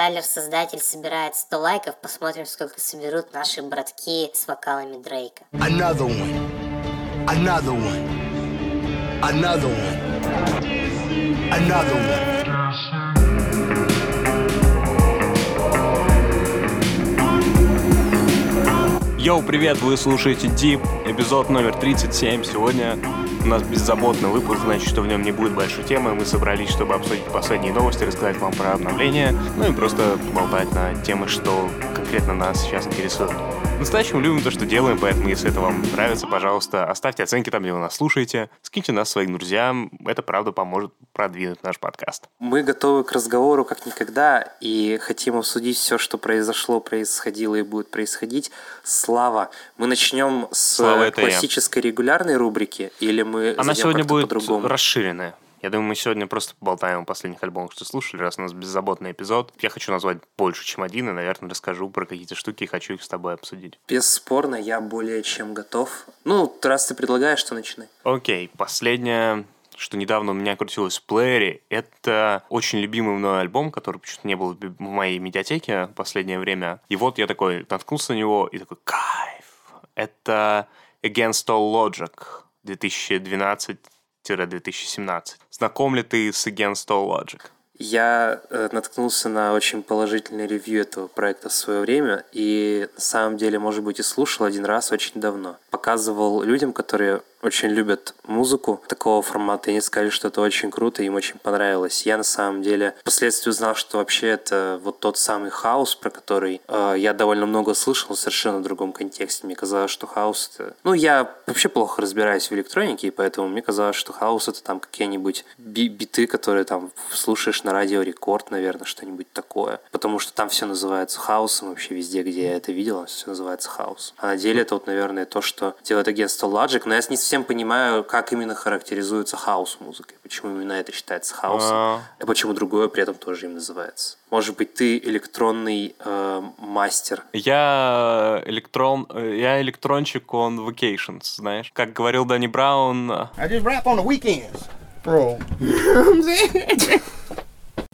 Тайлер, создатель, собирает 100 лайков. Посмотрим, сколько соберут наши братки с вокалами Дрейка. Another one. Another one. Another one. Another one. Йоу, привет, вы слушаете Deep, эпизод номер 37. Сегодня у нас беззаботный выпуск, значит, что в нем не будет большой темы. Мы собрались, чтобы обсудить последние новости, рассказать вам про обновления, ну и просто поболтать на темы, что конкретно нас сейчас интересует. По-настоящему любим то, что делаем, поэтому, если это вам нравится, пожалуйста, оставьте оценки там, где вы нас слушаете, скиньте нас своим друзьям, это, правда, поможет продвинуть наш подкаст. Мы готовы к разговору как никогда и хотим обсудить все, что произошло, происходило и будет происходить. Слава, мы начнем с Слава, я. классической регулярной рубрики или мы Она сегодня будет по-другому? расширенная. Я думаю, мы сегодня просто поболтаем о последних альбомах, что слушали, раз у нас беззаботный эпизод. Я хочу назвать больше, чем один, и, наверное, расскажу про какие-то штуки и хочу их с тобой обсудить. Бесспорно, я более чем готов. Ну, раз ты предлагаешь, то начинай. Окей, последнее, что недавно у меня крутилось в плеере, это очень любимый мной альбом, который почему-то не был в моей медиатеке в последнее время. И вот я такой наткнулся на него и такой, кайф! Это Against All Logic 2012-2017. Знаком ли ты с Against All Logic? Я э, наткнулся на очень положительный ревью этого проекта в свое время и на самом деле, может быть, и слушал один раз очень давно. Показывал людям, которые очень любят музыку такого формата, и они сказали, что это очень круто, им очень понравилось. Я на самом деле впоследствии узнал, что вообще это вот тот самый хаос, про который э, я довольно много слышал в совершенно другом контексте. Мне казалось, что хаос это... Ну, я вообще плохо разбираюсь в электронике, и поэтому мне казалось, что хаос это там какие-нибудь би- биты, которые там слушаешь на радио рекорд, наверное, что-нибудь такое. Потому что там все называется хаосом вообще везде, где я это видел, все называется хаос. А на деле это вот, наверное, то, что делает агентство Logic, но я не совсем понимаю, как именно характеризуется хаос музыкой, почему именно это считается хаосом, А. а почему другое при этом тоже им называется. Может быть, ты электронный э, мастер. Я электрон, э, я электрончик on vacations, знаешь. Как говорил Дани Браун, э, I just rap on the weekends, bro.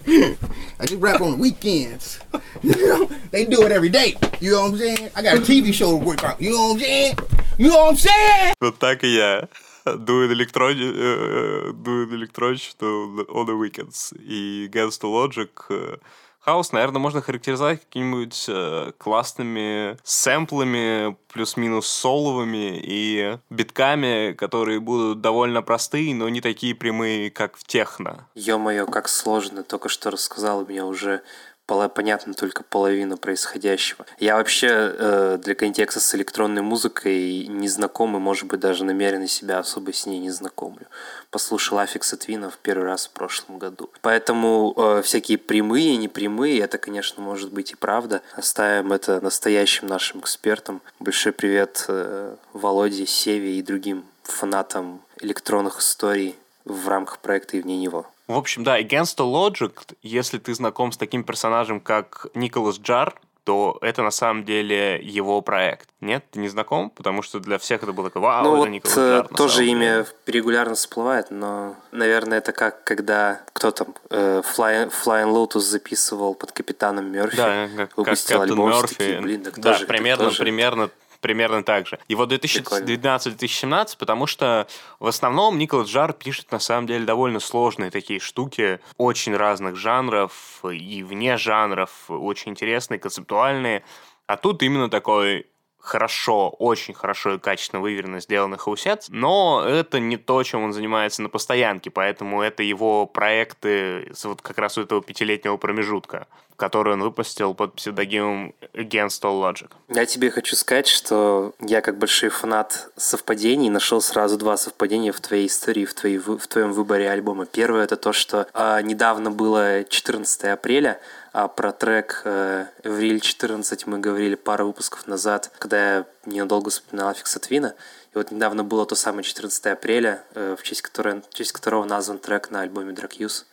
I just rap on the weekends. You know, they do it every day. You know what I'm saying? I got a TV show to work out. You know what I'm saying? You know what I'm saying? Вот так и я. Дует электрони... э, Дует электрончик on the weekends. И Against the Logic... э, Хаос, наверное, можно характеризовать какими-нибудь э, классными сэмплами, плюс-минус соловыми и битками, которые будут довольно простые, но не такие прямые, как в техно. Ё-моё, как сложно, только что рассказал, меня уже понятно только половина происходящего. Я вообще э, для контекста с электронной музыкой не знаком и, может быть, даже намеренно себя особо с ней не знакомлю. Послушал Аффикса Твина в первый раз в прошлом году. Поэтому э, всякие прямые, непрямые, это, конечно, может быть и правда. Оставим это настоящим нашим экспертам. Большой привет э, Володе, Севе и другим фанатам электронных историй в рамках проекта и вне него. В общем, да, Against the Logic, если ты знаком с таким персонажем, как Николас Джар, то это на самом деле его проект. Нет, ты не знаком? Потому что для всех это было такое, вау, ну это вот Николас э, Джар. тоже имя деле». регулярно всплывает, но, наверное, это как когда кто там э, Flying, Flying Lotus записывал под капитаном Мерфи, Да, как, как выпустил Капитан альбом, все Мёрфи. такие, блин, да, тоже, так примерно, тоже. примерно, примерно так же. И вот 2012-2017, потому что в основном Николас Джар пишет на самом деле довольно сложные такие штуки, очень разных жанров и вне жанров, очень интересные, концептуальные. А тут именно такой хорошо, очень хорошо и качественно выверенно сделанный хаус-сет, но это не то, чем он занимается на постоянке, поэтому это его проекты вот как раз у этого пятилетнего промежутка, который он выпустил под псевдонимом Against All Logic. Я тебе хочу сказать, что я как большой фанат совпадений нашел сразу два совпадения в твоей истории, в, твоей, в твоем выборе альбома. Первое это то, что а, недавно было 14 апреля, а про трек Эвриль 14 мы говорили пару выпусков назад, когда я ненадолго вспоминал Аффикса Твина. И вот недавно было то самое 14 апреля, э, в, честь которой, в честь которого назван трек на альбоме Drag Use.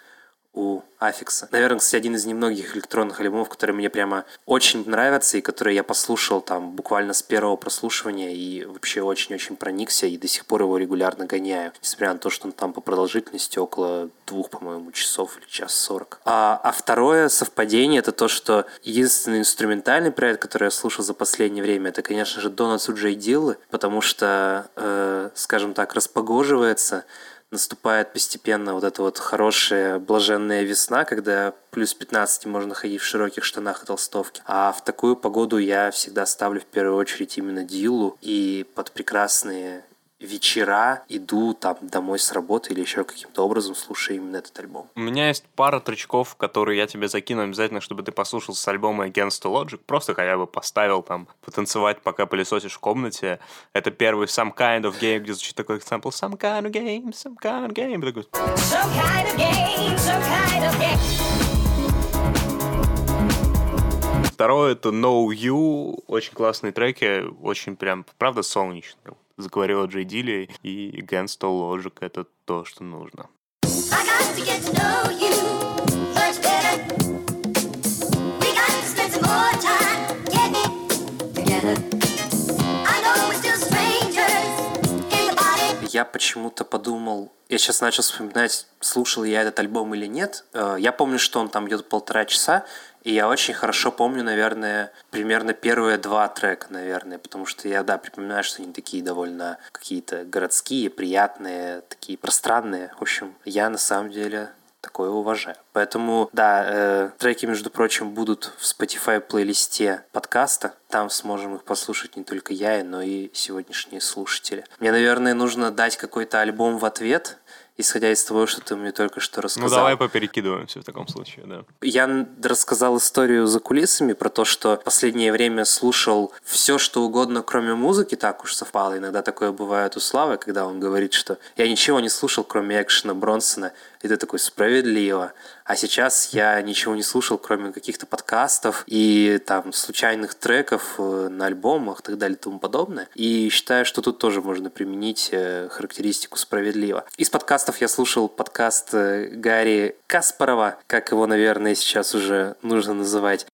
У Аффикса. Наверное, кстати, один из немногих электронных альбомов, которые мне прямо очень нравятся и которые я послушал там буквально с первого прослушивания и вообще очень-очень проникся и до сих пор его регулярно гоняю. Несмотря на то, что он там по продолжительности около двух, по-моему, часов или час сорок. А, а второе совпадение это то, что единственный инструментальный проект, который я слушал за последнее время, это, конечно же, Донатсу Джей Диллы, потому что, э, скажем так, распогоживается наступает постепенно вот эта вот хорошая блаженная весна, когда плюс 15 можно ходить в широких штанах и толстовке. А в такую погоду я всегда ставлю в первую очередь именно Дилу и под прекрасные вечера иду там домой с работы или еще каким-то образом слушаю именно этот альбом. У меня есть пара тречков, которые я тебе закину обязательно, чтобы ты послушал с альбома Against the Logic. Просто хотя бы поставил там потанцевать, пока пылесосишь в комнате. Это первый Some Kind of Game, где звучит такой экземпл Some Kind of Game, Some Kind of Game. Такой... Some kind of game, some kind of game. Второе это No You, очень классные треки, очень прям, правда, солнечные заговорила Джей Дилли, и Against All Logic — это то, что нужно. Я почему-то подумал, я сейчас начал вспоминать, слушал я этот альбом или нет. Э, я помню, что он там идет полтора часа, и я очень хорошо помню, наверное, примерно первые два трека, наверное, потому что я, да, припоминаю, что они такие довольно какие-то городские, приятные, такие пространные. В общем, я на самом деле такое уважаю. Поэтому, да, э, треки, между прочим, будут в Spotify плейлисте подкаста. Там сможем их послушать не только я, но и сегодняшние слушатели. Мне, наверное, нужно дать какой-то альбом в ответ исходя из того, что ты мне только что ну, рассказал. Ну, давай поперекидываемся в таком случае, да. Я рассказал историю за кулисами про то, что в последнее время слушал все, что угодно, кроме музыки, так уж совпало. Иногда такое бывает у Славы, когда он говорит, что я ничего не слушал, кроме экшена Бронсона, и ты такой, справедливо. А сейчас я ничего не слушал, кроме каких-то подкастов и там случайных треков э, на альбомах и так далее и тому подобное. И считаю, что тут тоже можно применить э, характеристику справедливо. Из подкастов я слушал подкаст э, Гарри Каспарова, как его, наверное, сейчас уже нужно называть.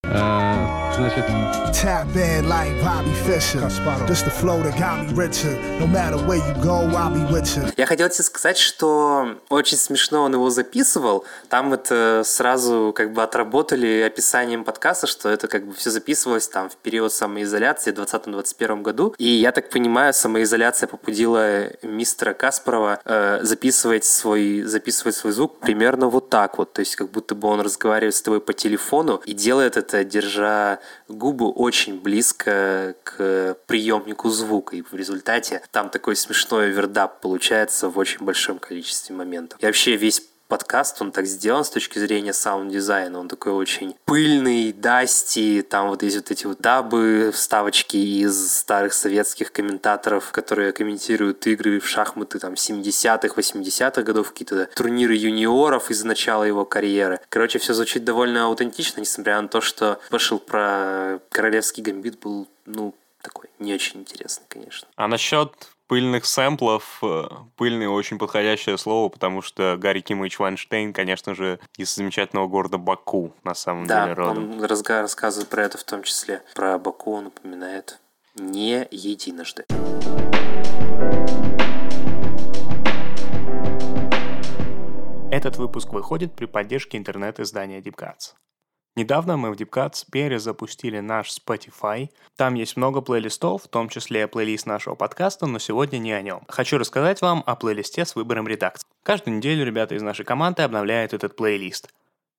Значит... Tap in like Bobby Fischer. Just the flow that got me richer. No matter where you go, I'll be with you. Я хотел тебе сказать, что очень смешно он его записывал. Там это сразу как бы отработали описанием подкаста, что это как бы все записывалось там в период самоизоляции в 2020-2021 году. И я так понимаю, самоизоляция побудила мистера Каспарова э, записывать свой, записывать свой звук примерно вот так вот. То есть как будто бы он разговаривает с тобой по телефону и делает это, держа губы очень близко к приемнику звука. И в результате там такой смешной overdub получается в очень большом количестве моментов. И вообще весь подкаст, он так сделан с точки зрения саунд-дизайна. Он такой очень пыльный, dusty, там вот есть вот эти вот дабы, вставочки из старых советских комментаторов, которые комментируют игры в шахматы там 70-х, 80-х годов, какие-то турниры юниоров из начала его карьеры. Короче, все звучит довольно аутентично, несмотря на то, что вышел про королевский гамбит был, ну, такой не очень интересный, конечно. А насчет пыльных сэмплов, э, пыльный очень подходящее слово, потому что Гарри Кимович Вайнштейн, конечно же, из замечательного города Баку, на самом да, деле, родом. он рассказывает про это в том числе. Про Баку он упоминает не единожды. Этот выпуск выходит при поддержке интернет-издания DeepCuts. Недавно мы в DeepCuts перезапустили наш Spotify. Там есть много плейлистов, в том числе плейлист нашего подкаста, но сегодня не о нем. Хочу рассказать вам о плейлисте с выбором редакции. Каждую неделю ребята из нашей команды обновляют этот плейлист.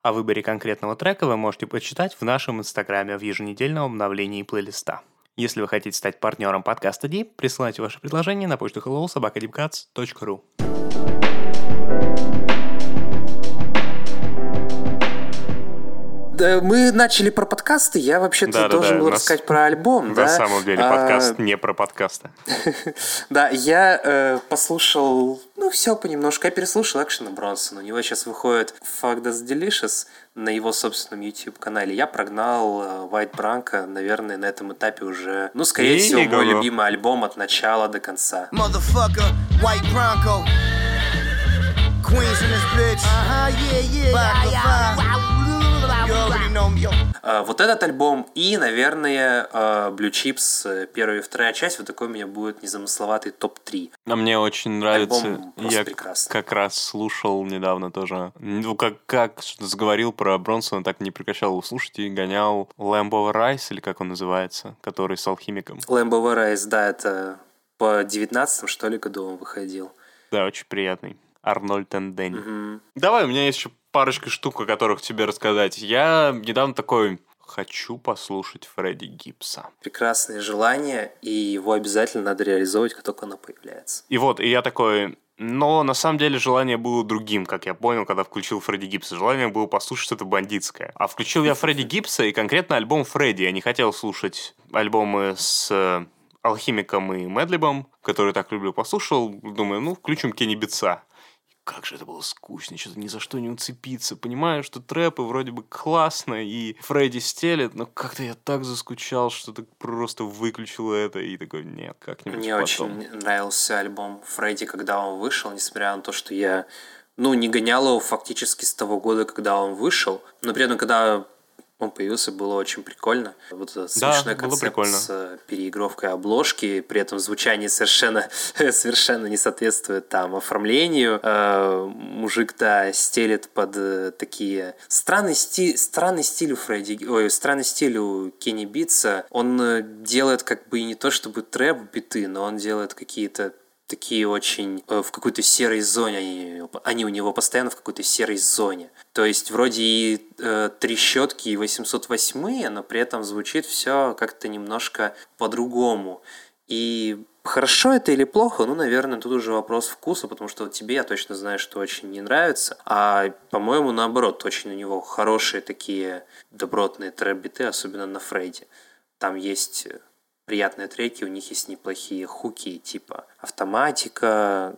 О выборе конкретного трека вы можете почитать в нашем инстаграме в еженедельном обновлении плейлиста. Если вы хотите стать партнером подкаста Deep, присылайте ваше предложение на почту hello мы начали про подкасты, я вообще-то да, должен да, был рассказать про альбом. На да? самом деле подкаст а... не про подкасты. да, я э, послушал, ну, все понемножку. Я переслушал Экшена Бронсона. У него сейчас выходит Fuck That's Delicious на его собственном YouTube-канале. Я прогнал э, White Bronco, наверное, на этом этапе уже, ну, скорее всего, мой любимый альбом от начала до конца. Motherfucker, White Bronco. Queens in this bitch. Uh-huh, yeah, yeah. Back yeah, yeah. Вот этот альбом и, наверное, а, Blue Chips, э, первая и вторая часть, вот такой у меня будет незамысловатый топ-3. А мне очень нравится. Я прекрасный. как раз слушал недавно тоже. Ну, как, как заговорил про Бронсона, так не прекращал его слушать и гонял Lamb of Rice, или как он называется, который с алхимиком. Lamb of Rise, да, это по 19 что ли, году он выходил. Да, очень приятный. Арнольд Эндени. Давай, у меня есть еще парочка штук, о которых тебе рассказать. Я недавно такой хочу послушать Фредди Гибса. Прекрасное желание, и его обязательно надо реализовывать, как только оно появляется. И вот, и я такой, но на самом деле желание было другим, как я понял, когда включил Фредди Гибса. Желание было послушать что-то бандитское. А включил я Фредди Гибса и конкретно альбом Фредди. Я не хотел слушать альбомы с э, Алхимиком и Медлибом, которые так люблю, послушал. Думаю, ну, включим Кенни Битса. Как же это было скучно, что-то ни за что не уцепиться. Понимаю, что трэпы вроде бы классно, и Фредди стелет, но как-то я так заскучал, что так просто выключил это, и такой, нет, как-нибудь Мне потом. очень нравился альбом Фредди, когда он вышел, несмотря на то, что я ну, не гонял его фактически с того года, когда он вышел. Но при этом, когда он появился, было очень прикольно. Вот этот Да, смешной было концепт прикольно. с э, переигровкой обложки, при этом звучание совершенно, совершенно не соответствует там оформлению. Э, мужик, да, стелет под э, такие... Странный, стиль, странный стиль у Фредди... Ой, странный стиль у Кенни Битса. Он э, делает как бы и не то чтобы трэп-биты, но он делает какие-то такие очень э, в какой-то серой зоне, они, они у него постоянно в какой-то серой зоне. То есть вроде и э, трещотки, и 808, но при этом звучит все как-то немножко по-другому. И хорошо это или плохо, ну, наверное, тут уже вопрос вкуса, потому что вот тебе я точно знаю, что очень не нравится. А, по-моему, наоборот, очень у него хорошие такие добротные трэп-биты, особенно на Фрейде. Там есть э, приятные треки, у них есть неплохие хуки, типа автоматика,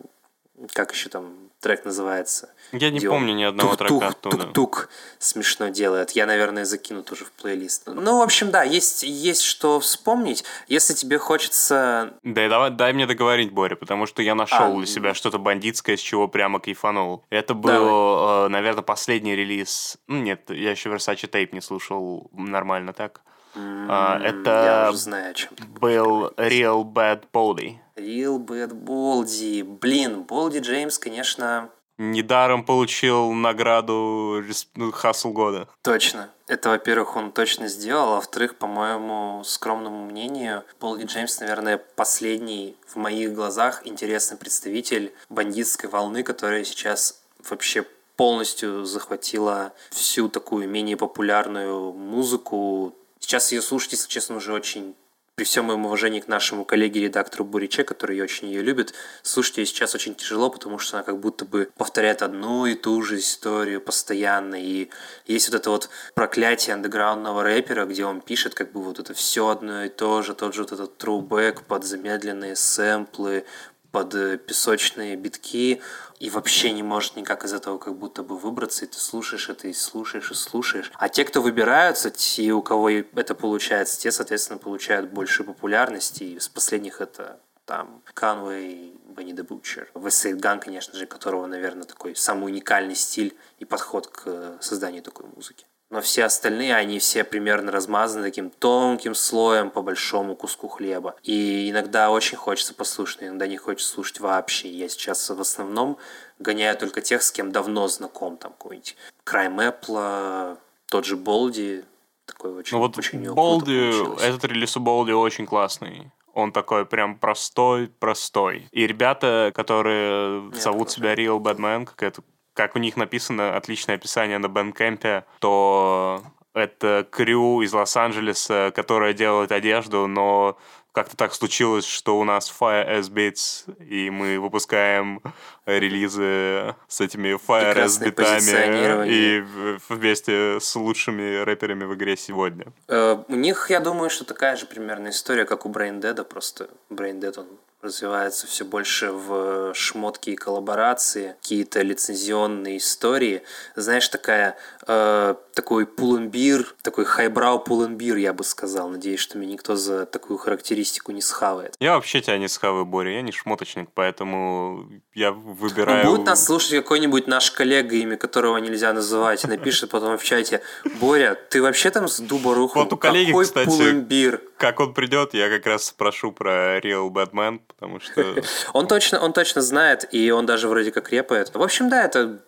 как еще там трек называется? Я не где помню ни одного тук-тук, трека оттуда. Тук-тук смешно делает. Я, наверное, закину тоже в плейлист. Ну, в общем, да, есть, есть что вспомнить. Если тебе хочется... Да и давай, дай мне договорить, Боря, потому что я нашел А, для себя что-то бандитское, с чего прямо кайфанул. Это был, э, наверное, последний релиз. Ну, нет, я еще Versace Tape не слушал нормально так. Я это уже знаю, о чем ты был Real Bad Body. Real Bad Болди. Блин, Болди Джеймс, конечно, Недаром получил награду рес- ну, Хасл года. Точно. Это, во-первых, он точно сделал, а во-вторых, по моему скромному мнению, Болди Джеймс, наверное, последний в моих глазах интересный представитель бандитской волны, которая сейчас вообще полностью захватила всю такую менее популярную музыку. Сейчас ее слушать, если честно, уже очень при всем моем уважении к нашему коллеге-редактору Буриче, который очень ее любит, слушать ее сейчас очень тяжело, потому что она как будто бы повторяет одну и ту же историю постоянно. И есть вот это вот проклятие андеграундного рэпера, где он пишет как бы вот это все одно и то же, тот же вот этот трубэк под замедленные сэмплы, под э, песочные битки, и вообще не может никак из этого как будто бы выбраться, и ты слушаешь это, и слушаешь, и слушаешь. А те, кто выбираются, те, у кого это получается, те, соответственно, получают больше популярности, и с последних это там Conway, Benny the Butcher, Westside Gunn, конечно же, которого, наверное, такой самый уникальный стиль и подход к созданию такой музыки. Но все остальные, они все примерно размазаны таким тонким слоем по большому куску хлеба. И иногда очень хочется послушать, иногда не хочется слушать вообще. Я сейчас в основном гоняю только тех, с кем давно знаком. Там какой-нибудь Крайм Эппла, тот же Болди. Такой очень, Ну вот очень Болди, этот релиз у Болди очень классный. Он такой прям простой, простой. И ребята, которые Нет, зовут себя Real Badman, как, это, как у них написано отличное описание на Бэнкэмпе, то это крю из Лос-Анджелеса, которое делает одежду, но как-то так случилось, что у нас Fire S Beats, и мы выпускаем релизы с этими Fire S битами и вместе с лучшими рэперами в игре сегодня. Э, У них, я думаю, что такая же примерно история, как у Brain Dead, просто Brain Dead, он развивается все больше в шмотки и коллаборации, какие-то лицензионные истории. Знаешь, такая, э, такой пулембир, такой хайбрау пулембир, я бы сказал. Надеюсь, что меня никто за такую характеристику не схавает. Я вообще тебя не схаваю, Боря, я не шмоточник, поэтому я выбираю... Будет нас слушать какой-нибудь наш коллега, имя которого нельзя называть, напишет потом в чате, Боря, ты вообще там с дуба рухнул? Вот у коллеги, Какой кстати, пулембир? Как он придет, я как раз спрошу про Real Batman, потому что... Он точно, он точно знает, и он даже вроде как репает. В общем, да, это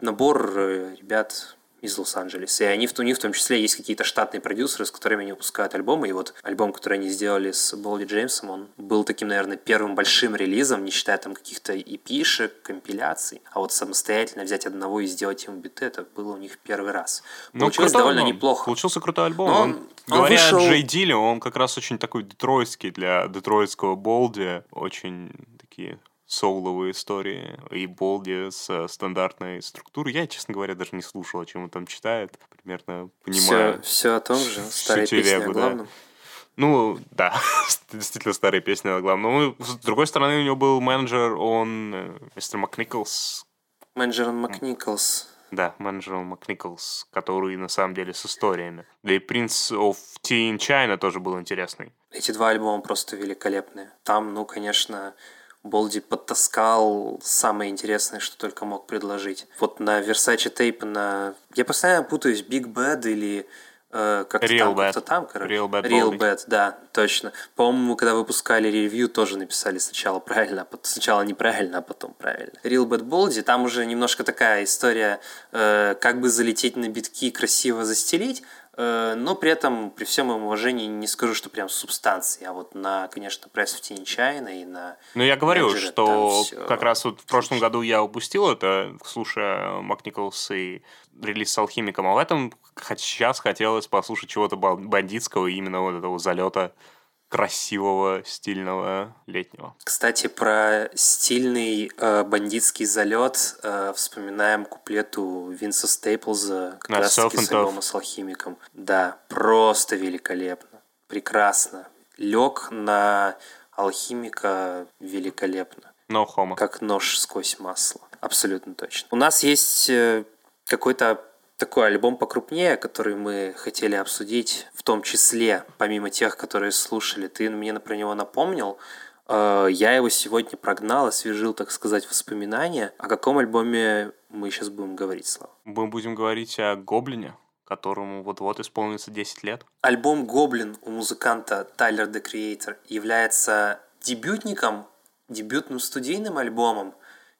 набор э, ребят из Лос-Анджелеса. И они, в- у них в том числе есть какие-то штатные продюсеры, с которыми они выпускают альбомы. И вот альбом, который они сделали с Болди Джеймсом, он был таким, наверное, первым большим релизом, не считая там каких-то эпишек, компиляций. А вот самостоятельно взять одного и сделать ему биты, это было у них первый раз. Ну, Получилось довольно альбом. неплохо. Получился крутой альбом. Но он, он- он говоря вышел- о Джей Диле, он как раз очень такой детройтский для детройтского Болди. Очень такие соуловые истории и Болди с стандартной структурой. Я, честно говоря, даже не слушал, о чем он там читает. Примерно Все, понимаю. все о том же. Старая песня о Вегу, да. главном. Ну, да, действительно старая песня о главном. Ну, с другой стороны, у него был менеджер, он э, мистер Макниколс, Менеджер Макниколс. Да, менеджер Макниколс, который на самом деле с историями. Да и Prince of Teen China тоже был интересный. Эти два альбома просто великолепные. Там, ну, конечно, Болди подтаскал самое интересное, что только мог предложить. Вот на Versace Tape, на... Я постоянно путаюсь, Big Bad или э, как-то Real там, Bad. как-то там, короче. Real Bad Real. Bad, да, точно. По-моему, когда выпускали ревью, тоже написали сначала правильно, а потом, сначала неправильно, а потом правильно. Real Bad Boldy, там уже немножко такая история, э, как бы залететь на битки, красиво застелить, но при этом, при всем моем уважении, не скажу, что прям субстанции, а вот на, конечно, пресс в тени Чайна и на... Ну, я говорю, менеджере что всё. как раз вот в прошлом году я упустил это, слушая Макниколс и релиз с Алхимиком, а в этом сейчас хотелось послушать чего-то бандитского, именно вот этого залета красивого, стильного, летнего. Кстати, про стильный э, бандитский залет э, вспоминаем куплету Винса Стейплза как раз таки с альбома с алхимиком. Да, просто великолепно. Прекрасно. Лег на алхимика великолепно. No homo. Как нож сквозь масло. Абсолютно точно. У нас есть э, какой-то такой альбом покрупнее, который мы хотели обсудить, в том числе, помимо тех, которые слушали. Ты мне про него напомнил. Э, Я его сегодня прогнал, освежил, так сказать, воспоминания. О каком альбоме мы сейчас будем говорить, Слава? Мы будем говорить о Гоблине, которому вот-вот исполнится 10 лет. Альбом «Гоблин» у музыканта Тайлер The Creator является дебютником, дебютным студийным альбомом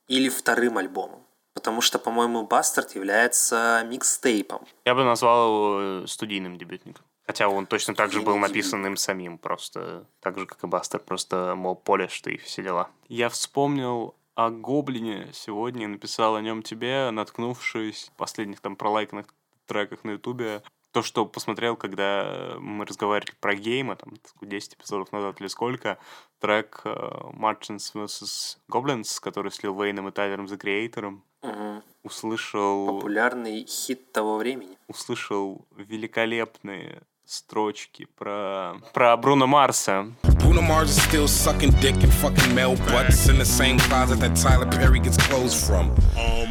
или вторым альбомом? Потому что, по-моему, «Бастард» является микстейпом. Я бы назвал его э, студийным дебютником. Хотя он точно так же был написан им самим, просто так же, как и Бастер, просто мол полишь и все дела. Я вспомнил о Гоблине сегодня и написал о нем тебе, наткнувшись в последних там пролайканных треках на Ютубе. То, что посмотрел, когда мы разговаривали про геймы, там, 10 эпизодов назад или сколько, трек Martians vs. Goblins, который с Лил Вейном и Тайлером Creator, Мгм. услышал Популярный хит того времени. услышал великолепные строчки про, про Бруно Марса. Bruno Mars is still sucking dick and fucking male butts in the same closet that Tyler Perry gets clothes from.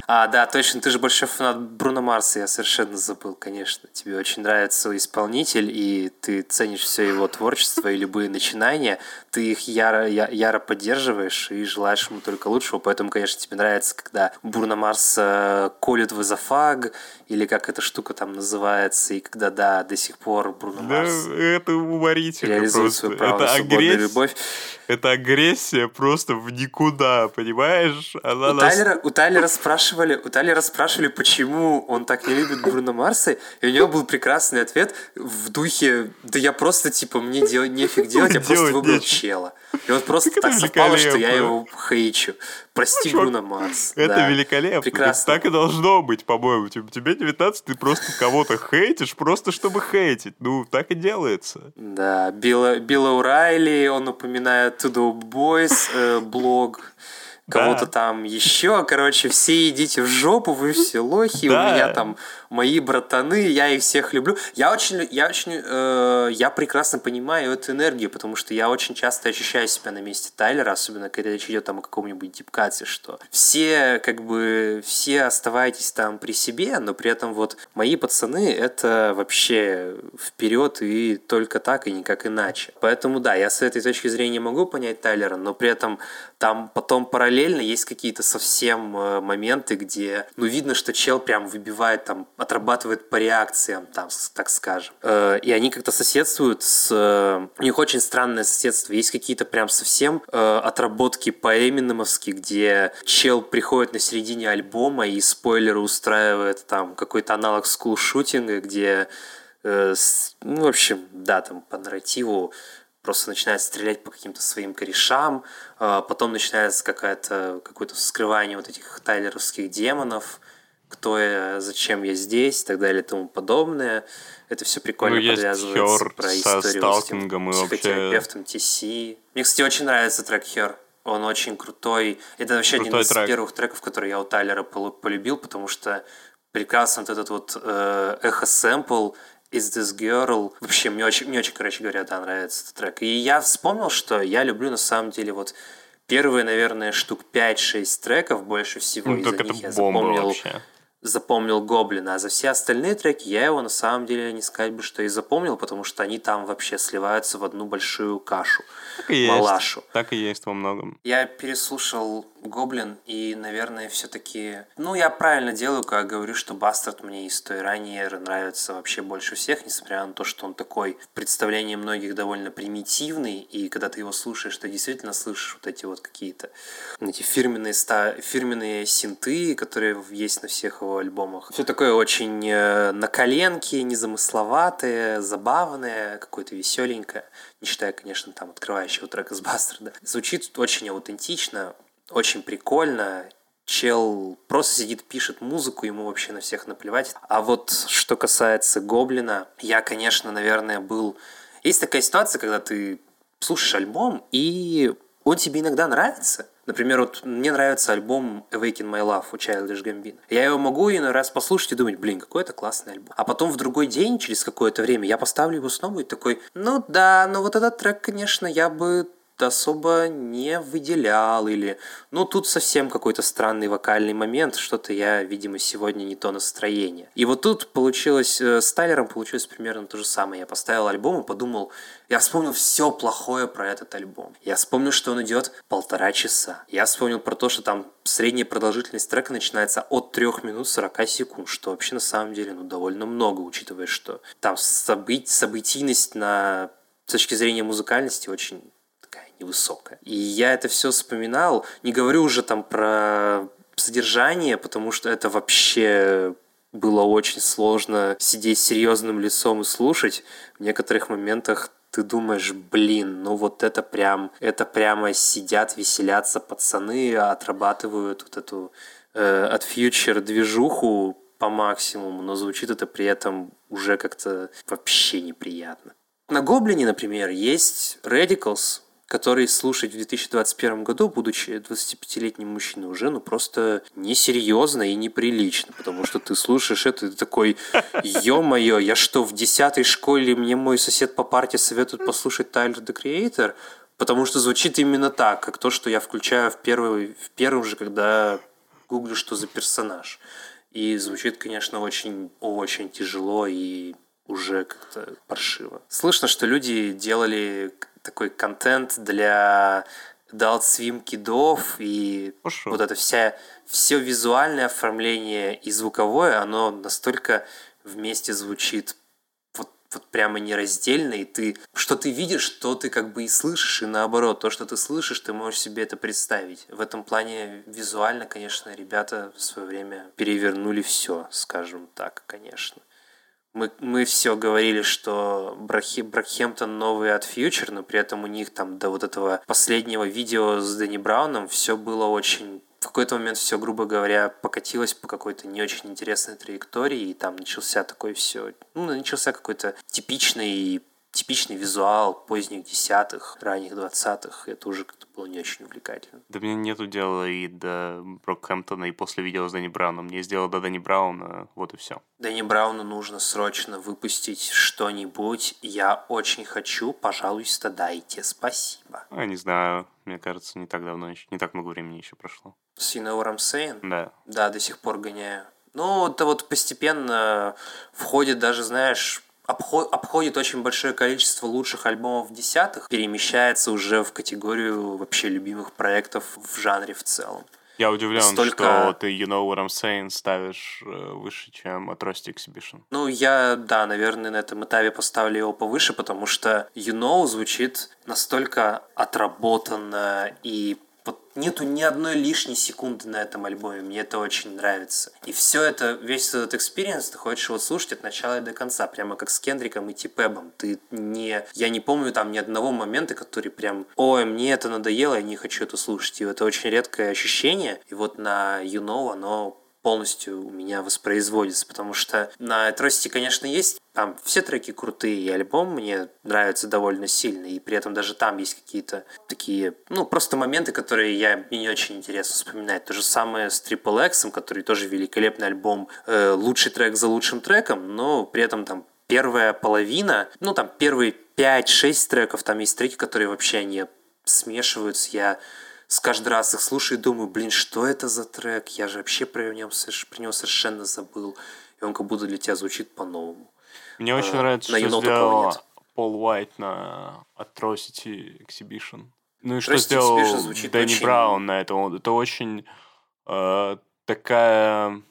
А, да, точно, ты же большой фанат Бруно Марса, я совершенно забыл, конечно. Тебе очень нравится исполнитель, и ты ценишь все его творчество и любые начинания. Ты их яро, я- яро поддерживаешь и желаешь ему только лучшего, поэтому, конечно, тебе нравится, когда Бруно Марс э, колет в эзофаг, или как эта штука там называется, и когда, да, до сих пор Бруно Да, Марс это уморительно реализует просто. свое право это, агрессия, любовь. это агрессия просто в никуда, понимаешь? Она У нас- Тайлера, у Тайлера спрашивали, у Тайлера спрашивали, почему он так не любит Бруно Марса, и у него был прекрасный ответ в духе, да я просто, типа, мне дел- нефиг делать, я просто выбрал нечего. чела. И вот просто так совпало, что я его хейчу. Прости, Бруно Марс. Это Да. великолепно. Прекрасно. Так и должно быть, по-моему. Тебе 19, ты просто кого-то хейтишь, просто чтобы хейтить. Ну, так и делается. Да, Билла, Билла Урайли, он упоминает To The Boys э, блог. кого-то там еще. Короче, все идите в жопу, вы все лохи, у меня там мои братаны, я их всех люблю. Я очень, я очень, э, я прекрасно понимаю эту энергию, потому что я очень часто ощущаю себя на месте Тайлера, особенно когда речь идет там о каком-нибудь дипкате, что все, как бы, все оставайтесь там при себе, но при этом вот мои пацаны это вообще вперед и только так и никак иначе. Поэтому да, я с этой точки зрения могу понять Тайлера, но при этом там потом параллельно есть какие-то совсем э, моменты, где, ну, видно, что чел прям выбивает, там, отрабатывает по реакциям, там, так скажем. Э, И они как-то соседствуют с... У них очень странное соседство. Есть какие-то прям совсем э, отработки по Эминемовски, где чел приходит на середине альбома и спойлеры устраивает там какой-то аналог скулшутинга, где э, ну, в общем, да, там по нарративу просто начинает стрелять по каким-то своим корешам, потом начинается какая-то, какое-то вскрывание вот этих тайлеровских демонов, кто я, зачем я здесь и так далее и тому подобное. Это все прикольно Ну, подвязывается про со историю с сталкингом и вообще- психотерапевтом TC. Мне, кстати, очень нравится трек Хер. Он очень крутой. Это вообще один Крутой из трек. первых треков, которые я у Тайлера полюбил, потому что прекрасно вот этот вот э, эхо-сэмпл Is This Girl. Вообще, мне очень, мне очень, короче говоря, да, нравится этот трек. И я вспомнил, что я люблю на самом деле вот первые, наверное, штук 5-6 треков больше всего. Ну, это них я запомнил вообще. Запомнил Гоблина, а за все остальные треки я его на самом деле не сказать бы, что и запомнил, потому что они там вообще сливаются в одну большую кашу, Так и есть. малашу. Так и есть во многом. Я переслушал Гоблин и, наверное, все-таки... Ну, я правильно делаю, когда говорю, что Бастард мне из той ранее нравится вообще больше всех, несмотря на то, что он такой в представлении многих довольно примитивный, и когда ты его слушаешь, ты действительно слышишь вот эти вот какие-то эти фирменные, ста... фирменные синты, которые есть на всех его альбомах. Все такое очень э, на коленке, незамысловатое, забавное, какое-то веселенькое. Не считая, конечно, там открывающего трека с Бастарда. Звучит очень аутентично, очень прикольно. Чел просто сидит, пишет музыку, ему вообще на всех наплевать. А вот что касается Гоблина, я, конечно, наверное, был... Есть такая ситуация, когда ты слушаешь альбом, и он тебе иногда нравится. Например, вот мне нравится альбом Awaken My Love у Childish Gambino. Я его могу иной раз послушать и думать, блин, какой это классный альбом. А потом в другой день, через какое-то время, я поставлю его снова и такой, ну да, но вот этот трек, конечно, я бы особо не выделял или ну тут совсем какой-то странный вокальный момент что-то я видимо сегодня не то настроение. И вот тут получилось э, с Тайлером получилось примерно то же самое. Я поставил альбом и подумал я вспомнил все плохое про этот альбом. Я вспомнил что он идет полтора часа. Я вспомнил про то что там средняя продолжительность трека начинается от 3 минут 40 секунд что вообще на самом деле ну довольно много учитывая что там событ... событийность на с точки зрения музыкальности очень такая невысокая. И я это все вспоминал, не говорю уже там про содержание, потому что это вообще было очень сложно сидеть серьезным лицом и слушать. В некоторых моментах ты думаешь, блин, ну вот это прям, это прямо сидят, веселятся пацаны, отрабатывают вот эту э, от фьючер движуху по максимуму, но звучит это при этом уже как-то вообще неприятно. На Гоблине, например, есть Radicals, который слушать в 2021 году, будучи 25-летним мужчиной, уже ну просто несерьезно и неприлично, потому что ты слушаешь это ты такой, ё-моё, я что, в 10 школе мне мой сосед по парте советует послушать Тайлер the Creator? Потому что звучит именно так, как то, что я включаю в, первый, в первом же, когда гуглю, что за персонаж. И звучит, конечно, очень, очень тяжело и уже как-то паршиво. Слышно, что люди делали такой контент для Adult Swim кидов, и Хорошо. вот это вся, все визуальное оформление и звуковое, оно настолько вместе звучит вот, вот прямо нераздельно, и ты, что ты видишь, то ты как бы и слышишь, и наоборот, то, что ты слышишь, ты можешь себе это представить. В этом плане визуально, конечно, ребята в свое время перевернули все, скажем так, конечно. Мы, мы все говорили, что Брахи, Бракхемптон новый от Фьючер, но при этом у них там до вот этого последнего видео с Дэнни Брауном все было очень... В какой-то момент все, грубо говоря, покатилось по какой-то не очень интересной траектории, и там начался такой все... Ну, начался какой-то типичный типичный визуал поздних десятых, ранних двадцатых. Это уже как-то было не очень увлекательно. Да мне нету дела и до Брокхэмптона, и после видео с Дэнни Брауном. Мне сделал до Дэнни Брауна, вот и все. Дэнни Брауну нужно срочно выпустить что-нибудь. Я очень хочу, пожалуйста, дайте. Спасибо. Я не знаю, мне кажется, не так давно еще, не так много времени еще прошло. С you know what I'm saying? Да. Да, до сих пор гоняю. Ну, это вот постепенно входит даже, знаешь, обход, обходит очень большое количество лучших альбомов десятых, перемещается уже в категорию вообще любимых проектов в жанре в целом. Я удивлен, Столько- что ты You Know What I'm Saying ставишь э, выше, чем Atrocity Exhibition. Ну, я, да, наверное, на этом этапе поставлю его повыше, потому что You Know звучит настолько отработанно и вот нету ни одной лишней секунды на этом альбоме. Мне это очень нравится. И все это, весь этот experience ты хочешь его слушать от начала и до конца, прямо как с Кендриком и TPAB ом. Ты не... Я не помню там ни одного момента, который прям, ой, мне это надоело, я не хочу это слушать. И это очень редкое ощущение. И вот на You Know оно полностью у меня воспроизводится, потому что на Atrocity, конечно, есть там все треки крутые, и альбом мне нравится довольно сильно, и при этом даже там есть какие-то такие, ну, просто моменты, которые я, мне не очень интересно вспоминать. То же самое с Triple X, который тоже великолепный альбом, э, лучший трек за лучшим треком, но при этом там первая половина, ну, там первые 5-6 треков, там есть треки, которые вообще не смешиваются, я с каждый раз их слушаю и думаю, блин, что это за трек? Я же вообще про него, про него совершенно забыл. И он как будто для тебя звучит по-новому. Мне очень А, нравится, на что сделал. Пол Уайт на Atrocity Exhibition. Ну и что Atrocity сделал Exhibition звучит Дэнни очень- Браун на это. Он- Это очень э, такая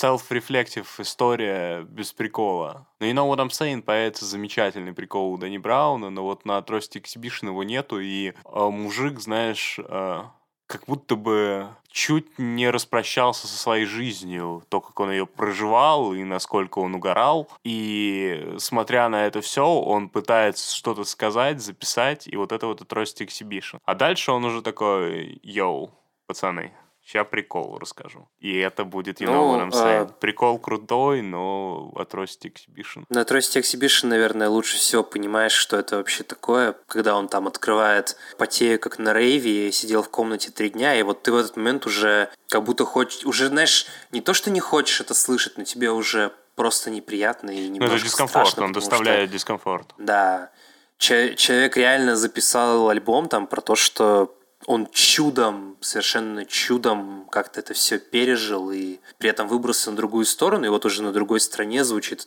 self-reflective история без прикола. Ну, you know what I'm saying, появится замечательный прикол у Дэнни Брауна, но вот на Atrocity Exhibition его нету, и э, мужик, знаешь, э, как будто бы чуть не распрощался со своей жизнью, то, как он ее проживал и насколько он угорал. И смотря на это все, он пытается что-то сказать, записать, и вот это вот Atrocity Exhibition. А дальше он уже такой, йоу, пацаны, Сейчас прикол расскажу. И это будет, you know Ну, what I'm saying. Прикол крутой, но Atrocity Exhibition. На Trusty Exhibition, наверное, лучше всего понимаешь, что это вообще такое, когда он там открывает потею, как на рейве, и сидел в комнате три дня, и вот ты в этот момент уже как будто хочешь, уже, знаешь, не то, что не хочешь это слышать, но тебе уже просто неприятно и Ну, немножко это дискомфорт, страшно, он потому что- доставляет дискомфорт. Да. Че- человек реально записал альбом там про то, что он чудом, совершенно чудом как-то это все пережил и при этом выбрался на другую сторону, и вот уже на другой стороне звучит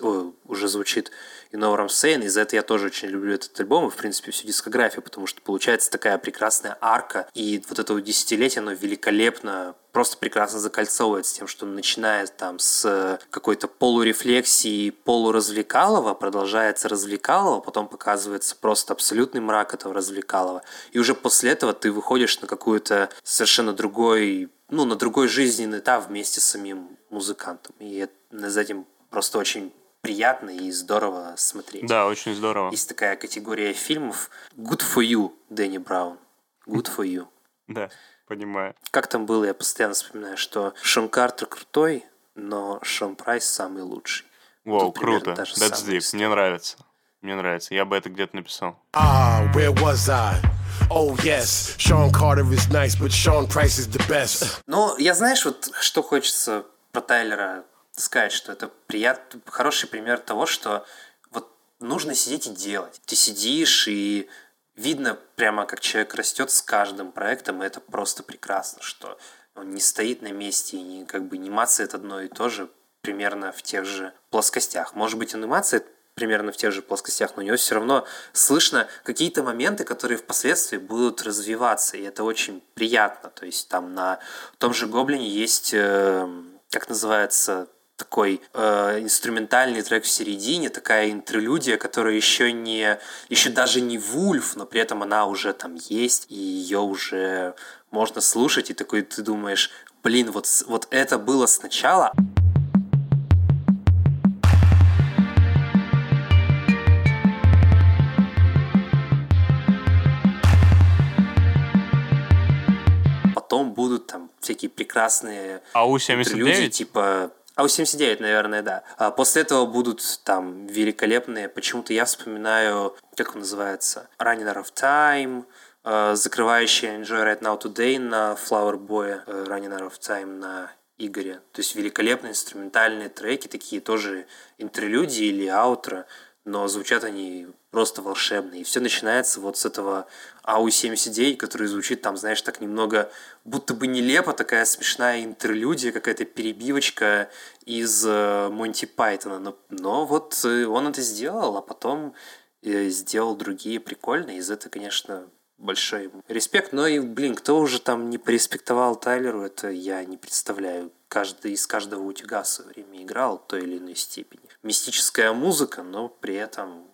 ой, уже звучит You Know What I'm и за это я тоже очень люблю этот альбом и, в принципе, всю дискографию, потому что получается такая прекрасная арка, и вот это вот десятилетие, оно великолепно просто прекрасно закольцовывается тем, что начинает там с какой-то полурефлексии, полуразвлекалова, продолжается развлекалово, потом показывается просто абсолютный мрак этого развлекалова. И уже после этого ты выходишь на какую-то совершенно другой, ну, на другой жизненный этап вместе с самим музыкантом. И за этим просто очень приятно и здорово смотреть. Да, очень здорово. Есть такая категория фильмов Good for You, Дэнни Браун. Good for You. Да, понимаю. Как там было, я постоянно вспоминаю, что Шон Картер крутой, но Шон Прайс самый лучший. Вау, Тут примерно круто. That's deep. история. Мне нравится. Мне нравится. Я бы это где-то написал. Ah, where was I? Oh yes, Sean Carter is nice, but Sean Price is the best. Ну, я знаешь, вот что хочется про Тайлера сказать, что это прият... хороший пример того, что вот нужно сидеть и делать. Ты сидишь и видно прямо, как человек растет с каждым проектом, и это просто прекрасно, что он не стоит на месте и не, как бы не мацает одно и то же примерно в тех же плоскостях. Может быть, мацает примерно в тех же плоскостях, но у него все равно слышно какие-то моменты, которые впоследствии будут развиваться, и это очень приятно. То есть там на том же Гоблине есть, э, как называется, такой э, инструментальный трек в середине, такая интерлюдия, которая еще не, еще даже не вульф, но при этом она уже там есть, и ее уже можно слушать, и такой ты думаешь, блин, вот, вот это было сначала, потом будут там всякие прекрасные интерлюдии, АУ-79? типа АУ-79, наверное, да. А после этого будут там великолепные, почему-то я вспоминаю, как он называется, Out of Time, э, закрывающий Enjoy Right Now Today на Flower Boy, э, Out of Time на Игоре. То есть великолепные инструментальные треки, такие тоже интерлюдии или аутро, но звучат они просто волшебно. И все начинается вот с этого АУ-79, который звучит там, знаешь, так немного будто бы нелепо, такая смешная интерлюдия, какая-то перебивочка из э, Монти Пайтона. Но, но вот э, он это сделал, а потом э, сделал другие прикольные. Из этого, конечно, большой респект. Но и, блин, кто уже там не пореспектовал Тайлеру, это я не представляю. Каждый из каждого утюга в свое время играл той или иной степени. Мистическая музыка, но при этом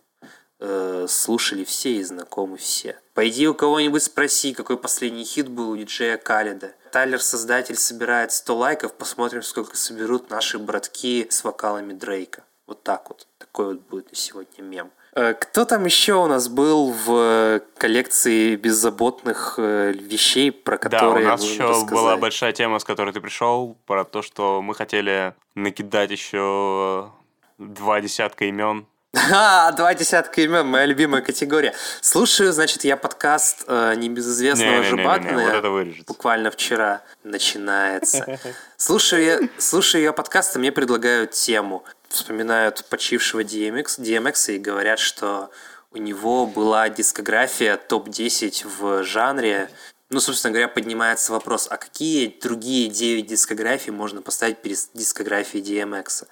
э, слушали все и знакомы все. Пойди у кого-нибудь спроси, какой последний хит был у диджея Калида. Тайлер, создатель, собирает 100 лайков, посмотрим, сколько соберут наши братки с вокалами Дрейка. Вот так вот. Такой вот будет на сегодня мем. Э, кто там еще у нас был в коллекции беззаботных э, вещей, про которые Да, у нас еще рассказать? была большая тема, с которой ты пришел, про то, что мы хотели накидать еще два десятка имен а, два десятка имен, моя любимая категория. Слушаю, значит, я подкаст э, небезызвестного не, Жибатна. Вот. Буквально вчера начинается. Слушаю я, слушаю я подкаст, и мне предлагают тему. Вспоминают почившего DMX, DMX и говорят, что у него была дискография топ-10 в жанре. Ну, собственно говоря, поднимается вопрос, а какие другие 9 дискографий можно поставить перед дискографией DMX?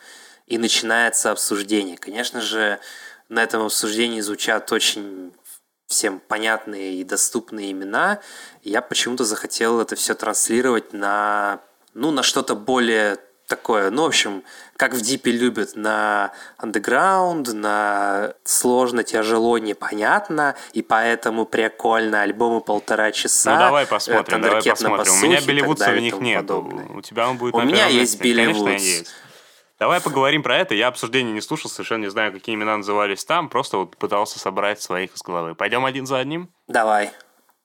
И начинается обсуждение. Конечно же, на этом обсуждении звучат очень всем понятные и доступные имена. Я почему-то захотел это все транслировать на, ну, на что-то более такое, ну, в общем, как в Дипе любят, на андеграунд, на сложно, тяжело, непонятно, и поэтому прикольно, альбомы полтора часа. Ну, давай посмотрим, давай посмотрим. У меня Билли Вудса в них нет. У тебя он будет У меня есть Билли Вудс. Давай поговорим про это. Я обсуждение не слушал, совершенно не знаю, какие имена назывались там. Просто вот пытался собрать своих из головы. Пойдем один за одним? Давай.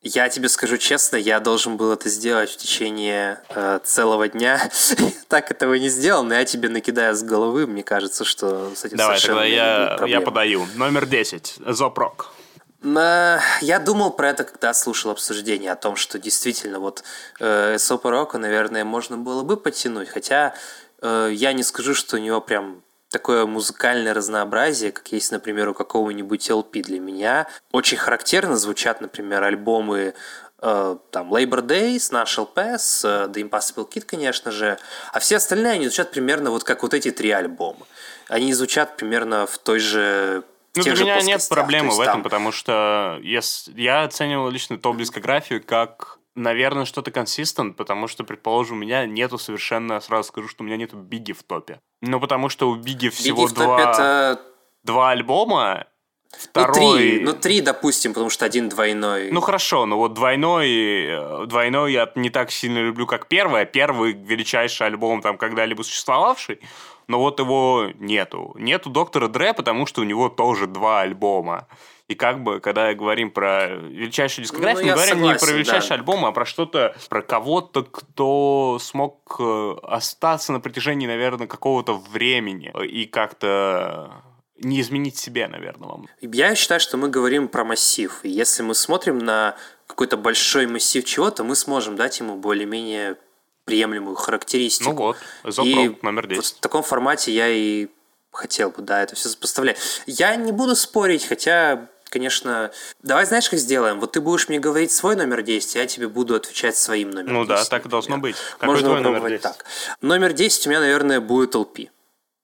Я тебе скажу честно, я должен был это сделать в течение э, целого дня. так этого не сделал, но я тебе накидаю с головы. Мне кажется, что с этим Давай, тогда я, я подаю. Номер 10. Зопрок. Я думал про это, когда слушал обсуждение о том, что действительно вот э, Сопа Рока, наверное, можно было бы подтянуть, хотя Э, я не скажу, что у него прям такое музыкальное разнообразие, как есть, например, у какого-нибудь LP для меня. Очень характерно звучат, например, альбомы э, там Labor Day, National Pass, э, The Impossible Kid, конечно же, а все остальные, они звучат примерно вот как вот эти три альбома. Они звучат примерно в той же ну, для меня нет проблемы в этом, там... потому что я, я оценивал лично топ-дискографию как наверное, что-то консистент, потому что, предположим, у меня нету совершенно, сразу скажу, что у меня нету Биги в топе. Ну, потому что у Биги всего Биги два, это... два альбома, Второй... Ну, три, ну, три, допустим, потому что один двойной. Ну, хорошо, но вот двойной, э, двойной я не так сильно люблю, как первый, а первый величайший альбом, там, когда-либо существовавший, но вот его нету. Нету Доктора Дре, потому что у него тоже два альбома. И как бы, когда говорим про величайшую дискографию, ну, мы говорим согласен, не про величайший да. альбом, а про что-то, про кого-то, кто смог э, остаться на протяжении, наверное, какого-то времени и как-то не изменить себе, наверное, вам. Я считаю, что мы говорим про массив. И если мы смотрим на какой-то большой массив чего-то, мы сможем дать ему более-менее приемлемую характеристику. Ну вот, Зопрок номер 10. Вот в таком формате я и хотел бы, да, это все сопоставлять. Я не буду спорить, хотя конечно... Давай знаешь, как сделаем? Вот ты будешь мне говорить свой номер 10, а я тебе буду отвечать своим номером Ну 10, да, так должно быть. Какой Можно твой номер 10? так. Номер 10 у меня, наверное, будет LP.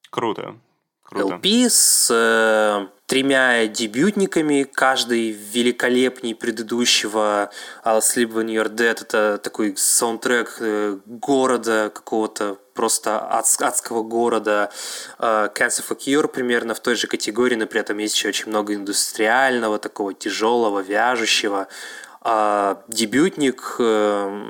Круто. Круто. LP с э, тремя дебютниками, каждый великолепней предыдущего I'll Sleep When You're Dead. Это такой саундтрек э, города какого-то просто адского города. Э, Cancer for Cure примерно в той же категории, но при этом есть еще очень много индустриального, такого тяжелого, вяжущего. А, дебютник э,